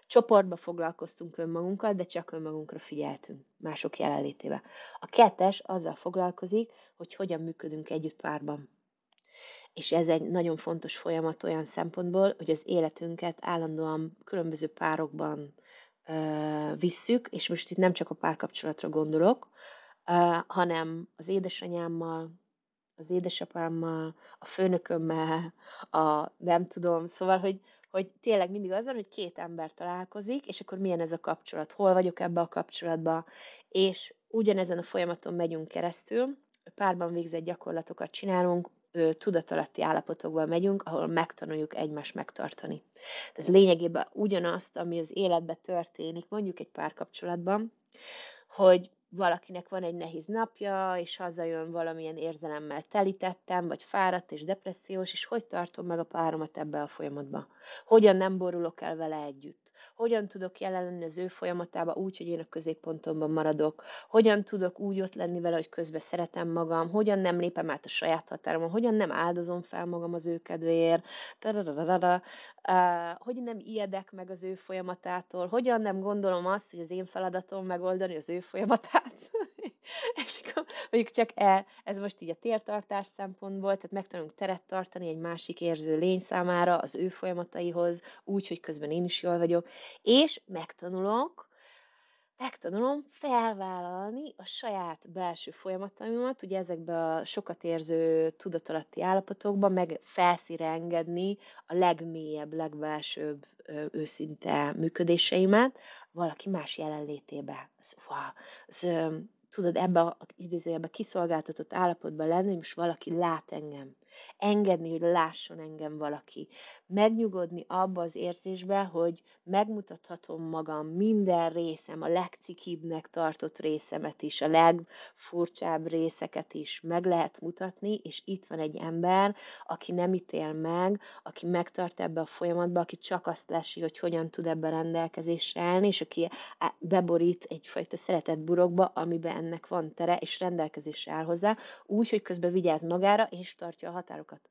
Csoportba foglalkoztunk önmagunkkal, de csak önmagunkra figyeltünk, mások jelenlétével. A kettes azzal foglalkozik, hogy hogyan működünk együtt párban. És ez egy nagyon fontos folyamat olyan szempontból, hogy az életünket állandóan különböző párokban ö, visszük, és most itt nem csak a párkapcsolatra gondolok, ö, hanem az édesanyámmal, az édesapámmal, a főnökömmel, a nem tudom, szóval, hogy, hogy tényleg mindig az van, hogy két ember találkozik, és akkor milyen ez a kapcsolat, hol vagyok ebbe a kapcsolatba, és ugyanezen a folyamaton megyünk keresztül, párban végzett gyakorlatokat csinálunk, tudatalatti állapotokban megyünk, ahol megtanuljuk egymást megtartani. Tehát lényegében ugyanazt, ami az életben történik, mondjuk egy párkapcsolatban, hogy valakinek van egy nehéz napja, és hazajön valamilyen érzelemmel telítettem, vagy fáradt és depressziós, és hogy tartom meg a páromat ebbe a folyamatba? Hogyan nem borulok el vele együtt? Hogyan tudok jelen lenni az ő folyamatába úgy, hogy én a középpontomban maradok, hogyan tudok úgy ott lenni vele, hogy közben szeretem magam, hogyan nem lépem át a saját határomon, hogyan nem áldozom fel magam az ő kedvéért, hogy nem ijedek meg az ő folyamatától, hogyan nem gondolom azt, hogy az én feladatom megoldani az ő folyamatát. és akkor mondjuk csak e, ez most így a tértartás szempontból, tehát megtanulunk teret tartani egy másik érző lény számára, az ő folyamataihoz, úgy, hogy közben én is jól vagyok, és megtanulok, megtanulom felvállalni a saját belső folyamataimat, ugye ezekben a sokat érző tudatalatti állapotokban, meg felszíre engedni a legmélyebb, legbelsőbb őszinte működéseimet valaki más jelenlétébe. Ez, wow, ez, tudod, ebbe a idézőjelbe kiszolgáltatott állapotban lenni, most valaki lát engem. Engedni, hogy lásson engem valaki megnyugodni abba az érzésbe, hogy megmutathatom magam minden részem, a legcikibbnek tartott részemet is, a legfurcsább részeket is meg lehet mutatni, és itt van egy ember, aki nem ítél meg, aki megtart ebbe a folyamatba, aki csak azt lesi, hogy hogyan tud ebbe rendelkezésre állni, és aki beborít egyfajta szeretett burokba, amiben ennek van tere, és rendelkezésre áll hozzá, úgy, hogy közben vigyáz magára, és tartja a határokat.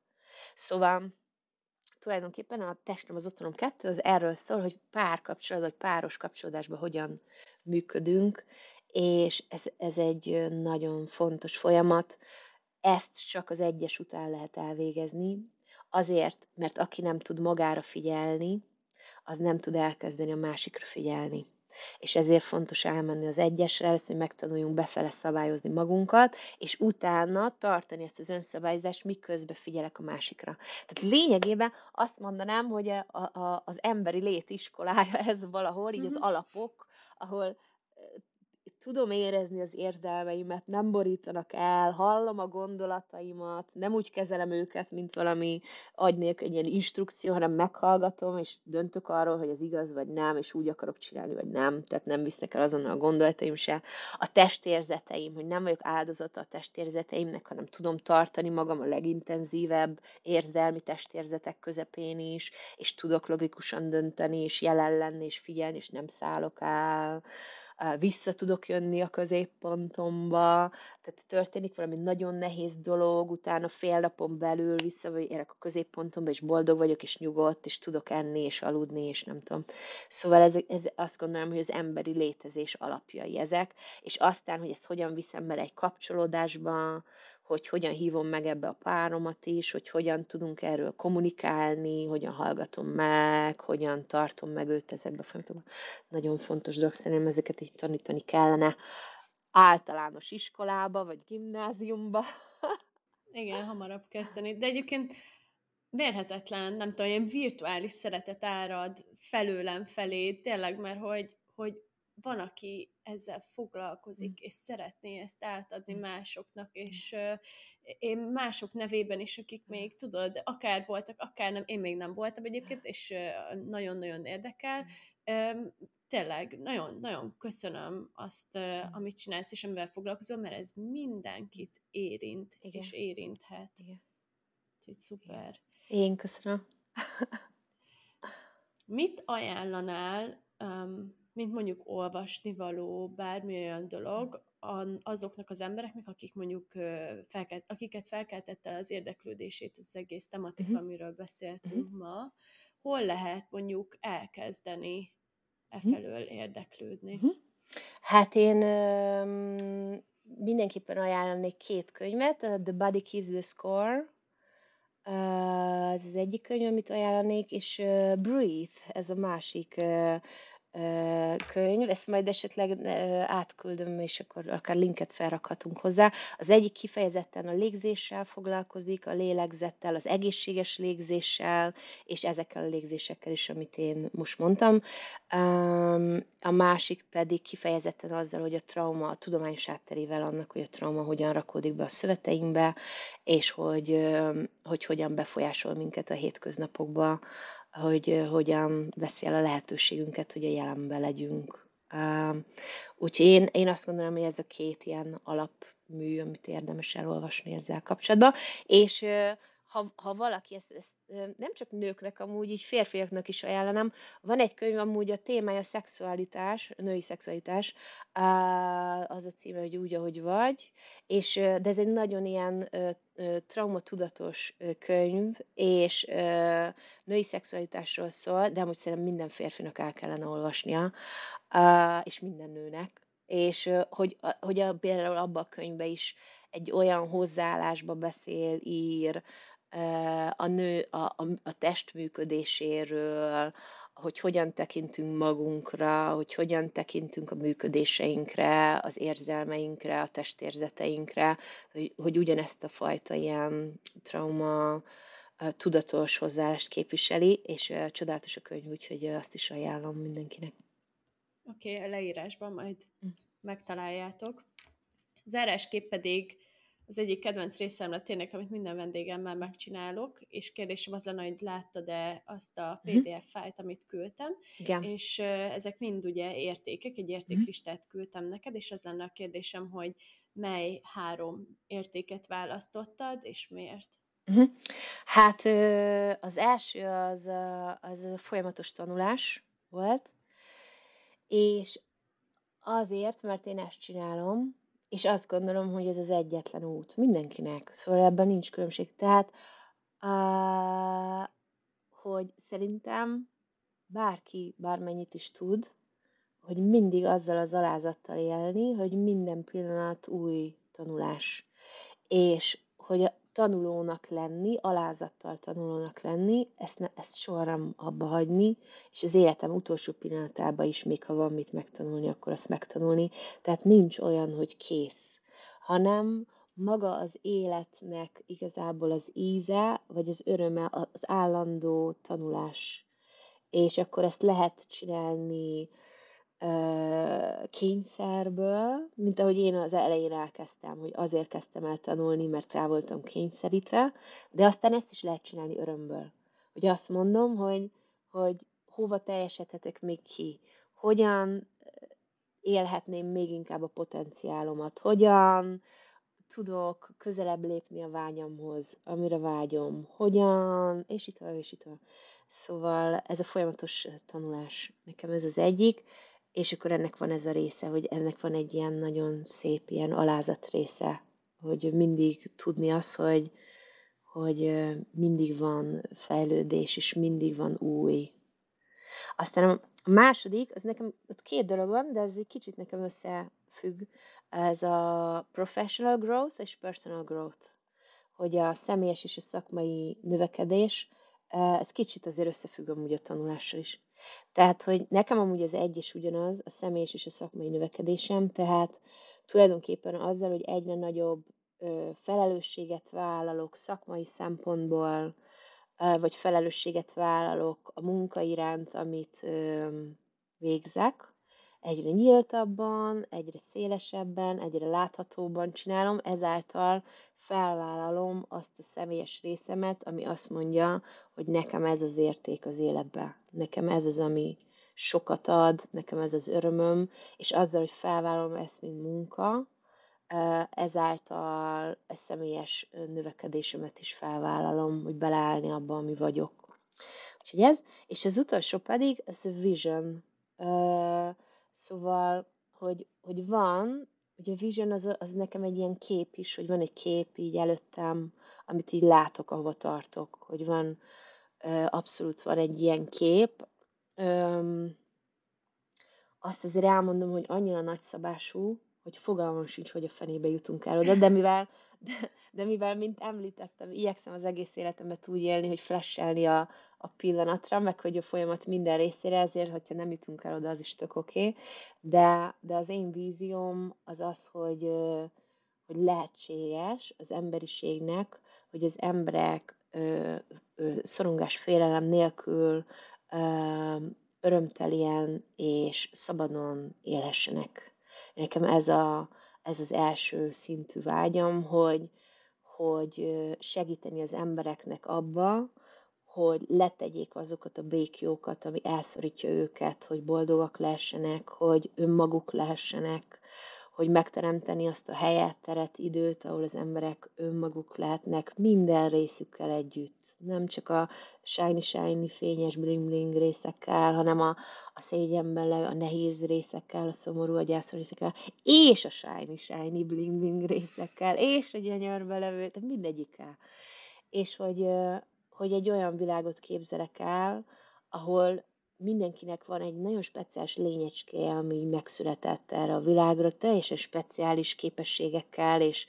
Szóval tulajdonképpen a testem az otthonom kettő, az erről szól, hogy párkapcsolat, vagy páros kapcsolódásban hogyan működünk, és ez, ez egy nagyon fontos folyamat. Ezt csak az egyes után lehet elvégezni, azért, mert aki nem tud magára figyelni, az nem tud elkezdeni a másikra figyelni. És ezért fontos elmenni az egyesre, először, hogy megtanuljunk befele szabályozni magunkat, és utána tartani ezt az önszabályozást, miközben figyelek a másikra. Tehát lényegében azt mondanám, hogy a, a, az emberi létiskolája ez valahol, így az Mhm. alapok, ahol tudom érezni az érzelmeimet, nem borítanak el, hallom a gondolataimat, nem úgy kezelem őket, mint valami agynék egy ilyen instrukció, hanem meghallgatom, és döntök arról, hogy ez igaz vagy nem, és úgy akarok csinálni, vagy nem. Tehát nem visznek el azonnal a gondolataim se. A testérzeteim, hogy nem vagyok áldozata a testérzeteimnek, hanem tudom tartani magam a legintenzívebb érzelmi testérzetek közepén is, és tudok logikusan dönteni, és jelen lenni, és figyelni, és nem szállok el vissza tudok jönni a középpontomba, tehát történik valami nagyon nehéz dolog, utána fél napon belül érek a középpontomba, és boldog vagyok, és nyugodt, és tudok enni, és aludni, és nem tudom. Szóval ez, ez azt gondolom, hogy az emberi létezés alapjai ezek, és aztán, hogy ezt hogyan viszem bele egy kapcsolódásba, hogy hogyan hívom meg ebbe a páromat is, hogy hogyan tudunk erről kommunikálni, hogyan hallgatom meg, hogyan tartom meg őt ezekbe a folyamatokban. Nagyon fontos dolog, szerintem ezeket így tanítani kellene általános iskolába, vagy gimnáziumba. Igen, hamarabb kezdeni. De egyébként mérhetetlen, nem tudom, ilyen virtuális szeretet árad felőlem felé, tényleg, mert hogy, hogy van, aki ezzel foglalkozik, mm. és szeretné ezt átadni mm. másoknak, és uh, én mások nevében is, akik mm. még, tudod, akár voltak, akár nem, én még nem voltam egyébként, és uh, nagyon-nagyon érdekel. Um, tényleg, nagyon-nagyon köszönöm azt, uh, amit csinálsz, és amivel foglalkozol, mert ez mindenkit érint, Igen. és érinthet. Igen. Úgyhogy szuper. Én köszönöm. Mit ajánlanál um, mint mondjuk olvasni való, bármi olyan dolog, azoknak az embereknek, akik mondjuk felkelt, akiket felkeltette az érdeklődését az egész tematika, uh-huh. amiről beszéltünk uh-huh. ma, hol lehet mondjuk elkezdeni e felől uh-huh. érdeklődni? Uh-huh. Hát én um, mindenképpen ajánlanék két könyvet, The Body Keeps the Score, ez az egyik könyv, amit ajánlanék, és Breathe, ez a másik könyv, ezt majd esetleg átküldöm, és akkor akár linket felrakhatunk hozzá. Az egyik kifejezetten a légzéssel foglalkozik, a lélegzettel, az egészséges légzéssel, és ezekkel a légzésekkel is, amit én most mondtam. A másik pedig kifejezetten azzal, hogy a trauma, a tudományos hátterével annak, hogy a trauma hogyan rakódik be a szöveteinkbe, és hogy, hogy hogyan befolyásol minket a hétköznapokban hogy hogyan veszi el a lehetőségünket, hogy a jelenben legyünk. Úgyhogy én, én azt gondolom, hogy ez a két ilyen alapmű, amit érdemes elolvasni ezzel kapcsolatban. És ha, ha valaki ezt, ezt nem csak nőknek, amúgy így férfiaknak is ajánlanám. Van egy könyv, amúgy a témája szexualitás, női szexualitás, az a címe, hogy úgy, ahogy vagy, és, de ez egy nagyon ilyen traumatudatos könyv, és női szexualitásról szól, de amúgy szerintem minden férfinak el kellene olvasnia, és minden nőnek. És hogy, hogy a, például abban a könyvben is egy olyan hozzáállásba beszél, ír, a nő a, a, a test működéséről, hogy hogyan tekintünk magunkra, hogy hogyan tekintünk a működéseinkre, az érzelmeinkre, a testérzeteinkre, hogy, hogy ugyanezt a fajta ilyen trauma tudatos hozzáállást képviseli, és csodálatos a könyv, úgyhogy azt is ajánlom mindenkinek. Oké, okay, a leírásban majd hm. megtaláljátok. Zárásképp pedig az egyik kedvenc részem lett tényleg, amit minden vendégemmel megcsinálok, és kérdésem az lenne, hogy láttad-e azt a mhm. PDF fájlt, amit küldtem, Igen. és ezek mind ugye értékek, egy értéklistát küldtem neked, és az lenne a kérdésem, hogy mely három értéket választottad, és miért? Uh-huh. Hát az első az az a folyamatos tanulás volt, és azért, mert én ezt csinálom, és azt gondolom, hogy ez az egyetlen út mindenkinek. Szóval ebben nincs különbség. Tehát, uh, hogy szerintem bárki bármennyit is tud, hogy mindig azzal az alázattal élni, hogy minden pillanat új tanulás. És hogy tanulónak lenni, alázattal tanulónak lenni, ezt, ne, ezt soha nem abba hagyni, és az életem utolsó pillanatában is, még ha van mit megtanulni, akkor azt megtanulni. Tehát nincs olyan, hogy kész, hanem maga az életnek igazából az íze, vagy az öröme, az állandó tanulás. És akkor ezt lehet csinálni kényszerből, mint ahogy én az elején elkezdtem, hogy azért kezdtem el tanulni, mert rá voltam kényszerítve, de aztán ezt is lehet csinálni örömből. Hogy azt mondom, hogy, hogy hova teljesedhetek még ki, hogyan élhetném még inkább a potenciálomat, hogyan tudok közelebb lépni a vágyamhoz, amire vágyom, hogyan, és itt van, és itt van. Szóval ez a folyamatos tanulás, nekem ez az egyik, és akkor ennek van ez a része, hogy ennek van egy ilyen nagyon szép ilyen alázat része, hogy mindig tudni az, hogy, hogy mindig van fejlődés, és mindig van új. Aztán a második, az nekem ott két dolog van, de ez egy kicsit nekem összefügg, ez a professional growth és personal growth, hogy a személyes és a szakmai növekedés, ez kicsit azért összefügg amúgy a tanulással is. Tehát, hogy nekem amúgy az egy és ugyanaz, a személyes és a szakmai növekedésem, tehát tulajdonképpen azzal, hogy egyre nagyobb ö, felelősséget vállalok szakmai szempontból, ö, vagy felelősséget vállalok a munka iránt, amit ö, végzek, egyre nyíltabban, egyre szélesebben, egyre láthatóban csinálom, ezáltal felvállalom azt a személyes részemet, ami azt mondja, hogy nekem ez az érték az életben. Nekem ez az, ami sokat ad, nekem ez az örömöm, és azzal, hogy felvállalom ezt, mint munka, ezáltal a személyes növekedésemet is felvállalom, hogy beleállni abba, ami vagyok. Úgyhogy ez, és az utolsó pedig, ez a vision. Szóval, hogy, hogy van, ugye a vision az, az nekem egy ilyen kép is, hogy van egy kép így előttem, amit így látok, ahova tartok, hogy van, abszolút van egy ilyen kép. Azt azért elmondom, hogy annyira nagyszabású, hogy fogalmam sincs, hogy a fenébe jutunk el oda, de mivel, de, de mivel, mint említettem, igyekszem az egész életemet úgy élni, hogy flashelni a, a pillanatra, meg hogy a folyamat minden részére, ezért, hogyha nem jutunk el oda, az is tök oké. Okay. De, de az én vízióm az az, hogy, hogy lehetséges az emberiségnek, hogy az emberek ö, ö, szorongás, félelem nélkül ö, örömtelien és szabadon élhessenek. Nekem ez, a, ez az első szintű vágyam, hogy, hogy segíteni az embereknek abba, hogy letegyék azokat a békjókat, ami elszorítja őket, hogy boldogak lehessenek, hogy önmaguk lehessenek, hogy megteremteni azt a helyet, teret, időt, ahol az emberek önmaguk lehetnek minden részükkel együtt. Nem csak a shiny-shiny, fényes bling-bling részekkel, hanem a, a szégyenben a nehéz részekkel, a szomorú, a gyászol részekkel, és a shiny-shiny, bling-bling részekkel, és a gyönyörbe levő, tehát mindegyikkel. És hogy, hogy egy olyan világot képzelek el, ahol mindenkinek van egy nagyon speciális lényecskéje, ami megszületett erre a világra, teljesen speciális képességekkel és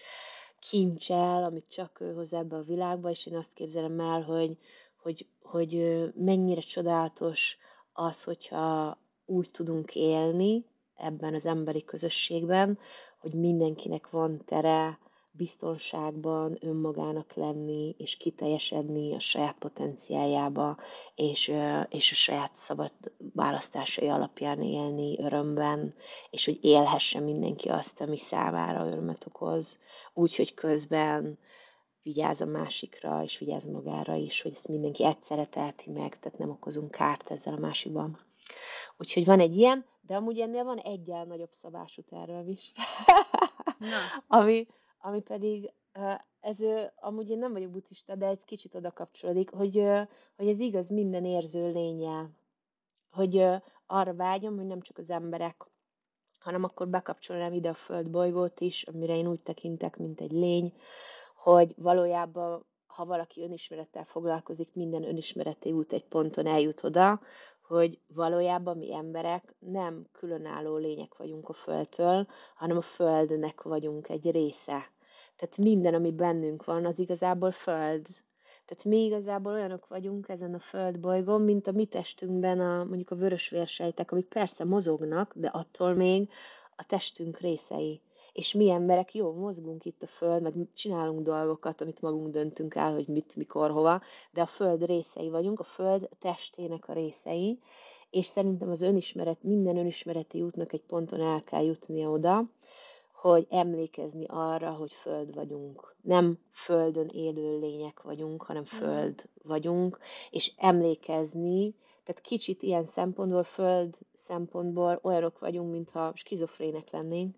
kincsel, amit csak ő hoz ebbe a világba, és én azt képzelem el, hogy, hogy, hogy mennyire csodálatos az, hogyha úgy tudunk élni ebben az emberi közösségben, hogy mindenkinek van tere biztonságban önmagának lenni, és kiteljesedni a saját potenciáljába, és, és a saját szabad választásai alapján élni örömben, és hogy élhesse mindenki azt, ami számára örömet okoz, úgy, hogy közben vigyáz a másikra, és vigyáz magára is, hogy ezt mindenki egyszerre teheti meg, tehát nem okozunk kárt ezzel a másikban. Úgyhogy van egy ilyen, de amúgy ennél van egyel nagyobb szabású tervem is. Na. ami, ami pedig, ez amúgy én nem vagyok buddhista, de egy kicsit oda kapcsolódik, hogy, hogy ez igaz minden érző lényel. Hogy arra vágyom, hogy nem csak az emberek, hanem akkor bekapcsolnám ide a földbolygót is, amire én úgy tekintek, mint egy lény, hogy valójában, ha valaki önismerettel foglalkozik, minden önismereti út egy ponton eljut oda, hogy valójában mi emberek nem különálló lények vagyunk a Földtől, hanem a Földnek vagyunk egy része. Tehát minden, ami bennünk van, az igazából föld. Tehát mi igazából olyanok vagyunk ezen a földbolygón, mint a mi testünkben a, mondjuk a vörös vérsejtek, amik persze mozognak, de attól még a testünk részei. És mi emberek jó, mozgunk itt a föld, meg csinálunk dolgokat, amit magunk döntünk el, hogy mit, mikor, hova, de a föld részei vagyunk, a föld testének a részei, és szerintem az önismeret, minden önismereti útnak egy ponton el kell jutnia oda, hogy emlékezni arra, hogy föld vagyunk. Nem földön élő lények vagyunk, hanem föld vagyunk, és emlékezni, tehát kicsit ilyen szempontból, föld szempontból olyanok vagyunk, mintha skizofrének lennénk.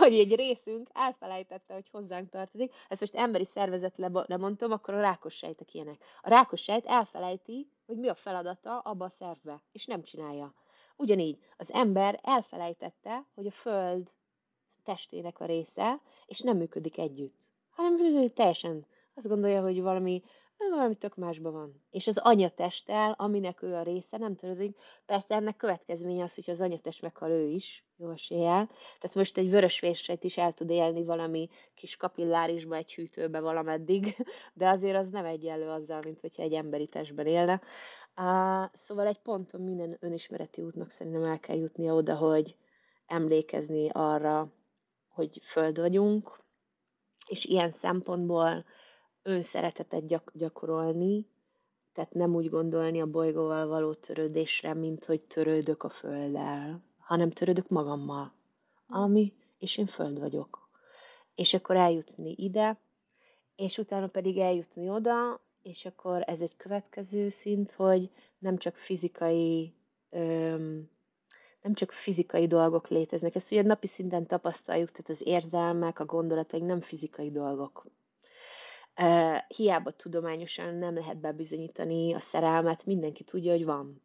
Hogy egy részünk elfelejtette, hogy hozzánk tartozik. Ezt most emberi szervezet lemondtam, akkor a rákos sejtek ilyenek. A rákos sejt elfelejti, hogy mi a feladata abba a szervbe, és nem csinálja. Ugyanígy az ember elfelejtette, hogy a Föld testének a része, és nem működik együtt, hanem teljesen azt gondolja, hogy valami valami tök másban van. És az anyatesttel, aminek ő a része, nem tudod, persze ennek következménye az, hogy az anyatest meghal ő is, jó eséllyel. Tehát most egy vörös vérsejt is el tud élni valami kis kapillárisba, egy hűtőbe valameddig, de azért az nem egyenlő azzal, mint hogyha egy emberi testben élne. Uh, szóval egy ponton minden önismereti útnak szerintem el kell jutnia oda, hogy emlékezni arra, hogy föld vagyunk, és ilyen szempontból önszeretetet gyak- gyakorolni, tehát nem úgy gondolni a bolygóval való törődésre, mint hogy törődök a földdel, hanem törődök magammal, ami, és én föld vagyok. És akkor eljutni ide, és utána pedig eljutni oda, és akkor ez egy következő szint, hogy nem csak fizikai öm, nem csak fizikai dolgok léteznek. Ezt ugye napi szinten tapasztaljuk, tehát az érzelmek, a gondolataink nem fizikai dolgok. Hiába tudományosan nem lehet bebizonyítani a szerelmet, mindenki tudja, hogy van.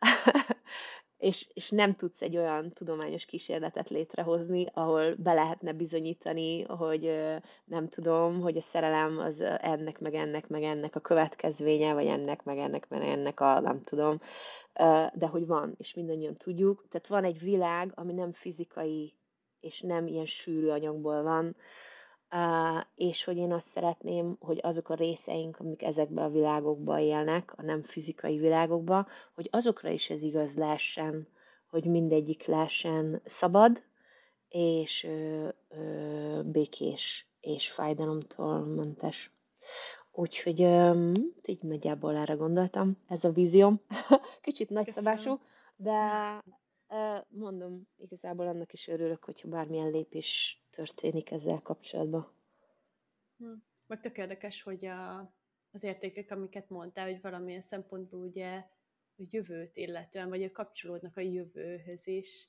és, és nem tudsz egy olyan tudományos kísérletet létrehozni, ahol be lehetne bizonyítani, hogy nem tudom, hogy a szerelem az ennek, meg ennek, meg ennek a következménye, vagy ennek, meg ennek, meg ennek a nem tudom, de hogy van, és mindannyian tudjuk. Tehát van egy világ, ami nem fizikai, és nem ilyen sűrű anyagból van, és hogy én azt szeretném, hogy azok a részeink, amik ezekben a világokban élnek, a nem fizikai világokban, hogy azokra is ez igaz lehessen, hogy mindegyik lehessen szabad, és ö, ö, békés, és fájdalomtól mentes. Úgyhogy ö, így nagyjából erre gondoltam, ez a vízióm. Kicsit nagyszabású, de mondom, igazából annak is örülök, hogyha bármilyen lépés történik ezzel kapcsolatban. Hm. Meg tök érdekes, hogy a, az értékek, amiket mondtál, hogy valamilyen szempontból ugye a jövőt illetően, vagy a kapcsolódnak a jövőhöz is,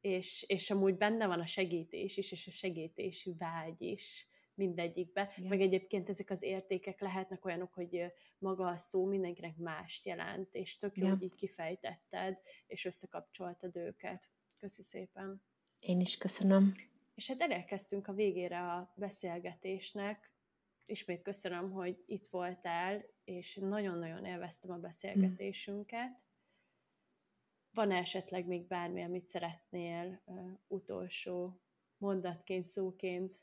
és, és amúgy benne van a segítés is, és a segítési vágy is mindegyikbe. Igen. Meg egyébként ezek az értékek lehetnek olyanok, hogy maga a szó mindenkinek mást jelent, és tök jó, hogy így kifejtetted, és összekapcsoltad őket. Köszi szépen! Én is köszönöm. És hát elérkeztünk a végére a beszélgetésnek. Ismét köszönöm, hogy itt voltál, és nagyon-nagyon élveztem a beszélgetésünket. Van -e esetleg még bármi, amit szeretnél uh, utolsó mondatként, szóként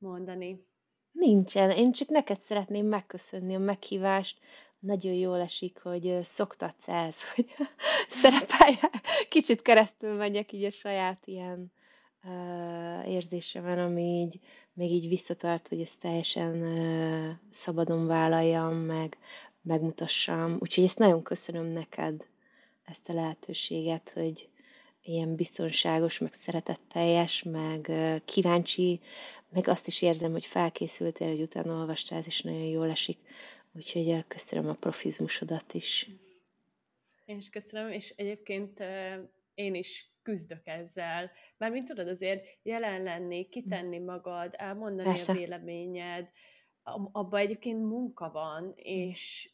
mondani? Nincsen. Én csak neked szeretném megköszönni a meghívást. Nagyon jól esik, hogy szoktatsz ez, hogy szerepelj, kicsit keresztül megyek így a saját ilyen uh, érzésemen, ami így, még így visszatart, hogy ezt teljesen uh, szabadon vállaljam, meg megmutassam. Úgyhogy ezt nagyon köszönöm neked, ezt a lehetőséget, hogy ilyen biztonságos, meg szeretetteljes, meg kíváncsi, meg azt is érzem, hogy felkészültél, hogy utána olvastál, ez is nagyon jól esik. Úgyhogy köszönöm a profizmusodat is. Én is köszönöm, és egyébként én is küzdök ezzel. Mármint tudod, azért jelen lenni, kitenni magad, elmondani Persze. a véleményed, abban egyébként munka van, és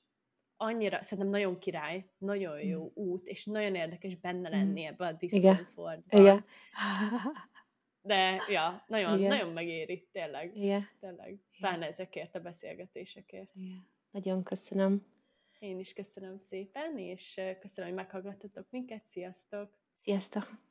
annyira, szerintem nagyon király, nagyon jó mm. út, és nagyon érdekes benne lenni mm. ebbe a diszkomfortban. Igen. De, ja, nagyon, Igen. nagyon megéri, tényleg. Igen. Tényleg. Pláne ezekért a beszélgetésekért. Igen. Nagyon köszönöm. Én is köszönöm szépen, és köszönöm, hogy meghallgattatok minket. Sziasztok! Sziasztok!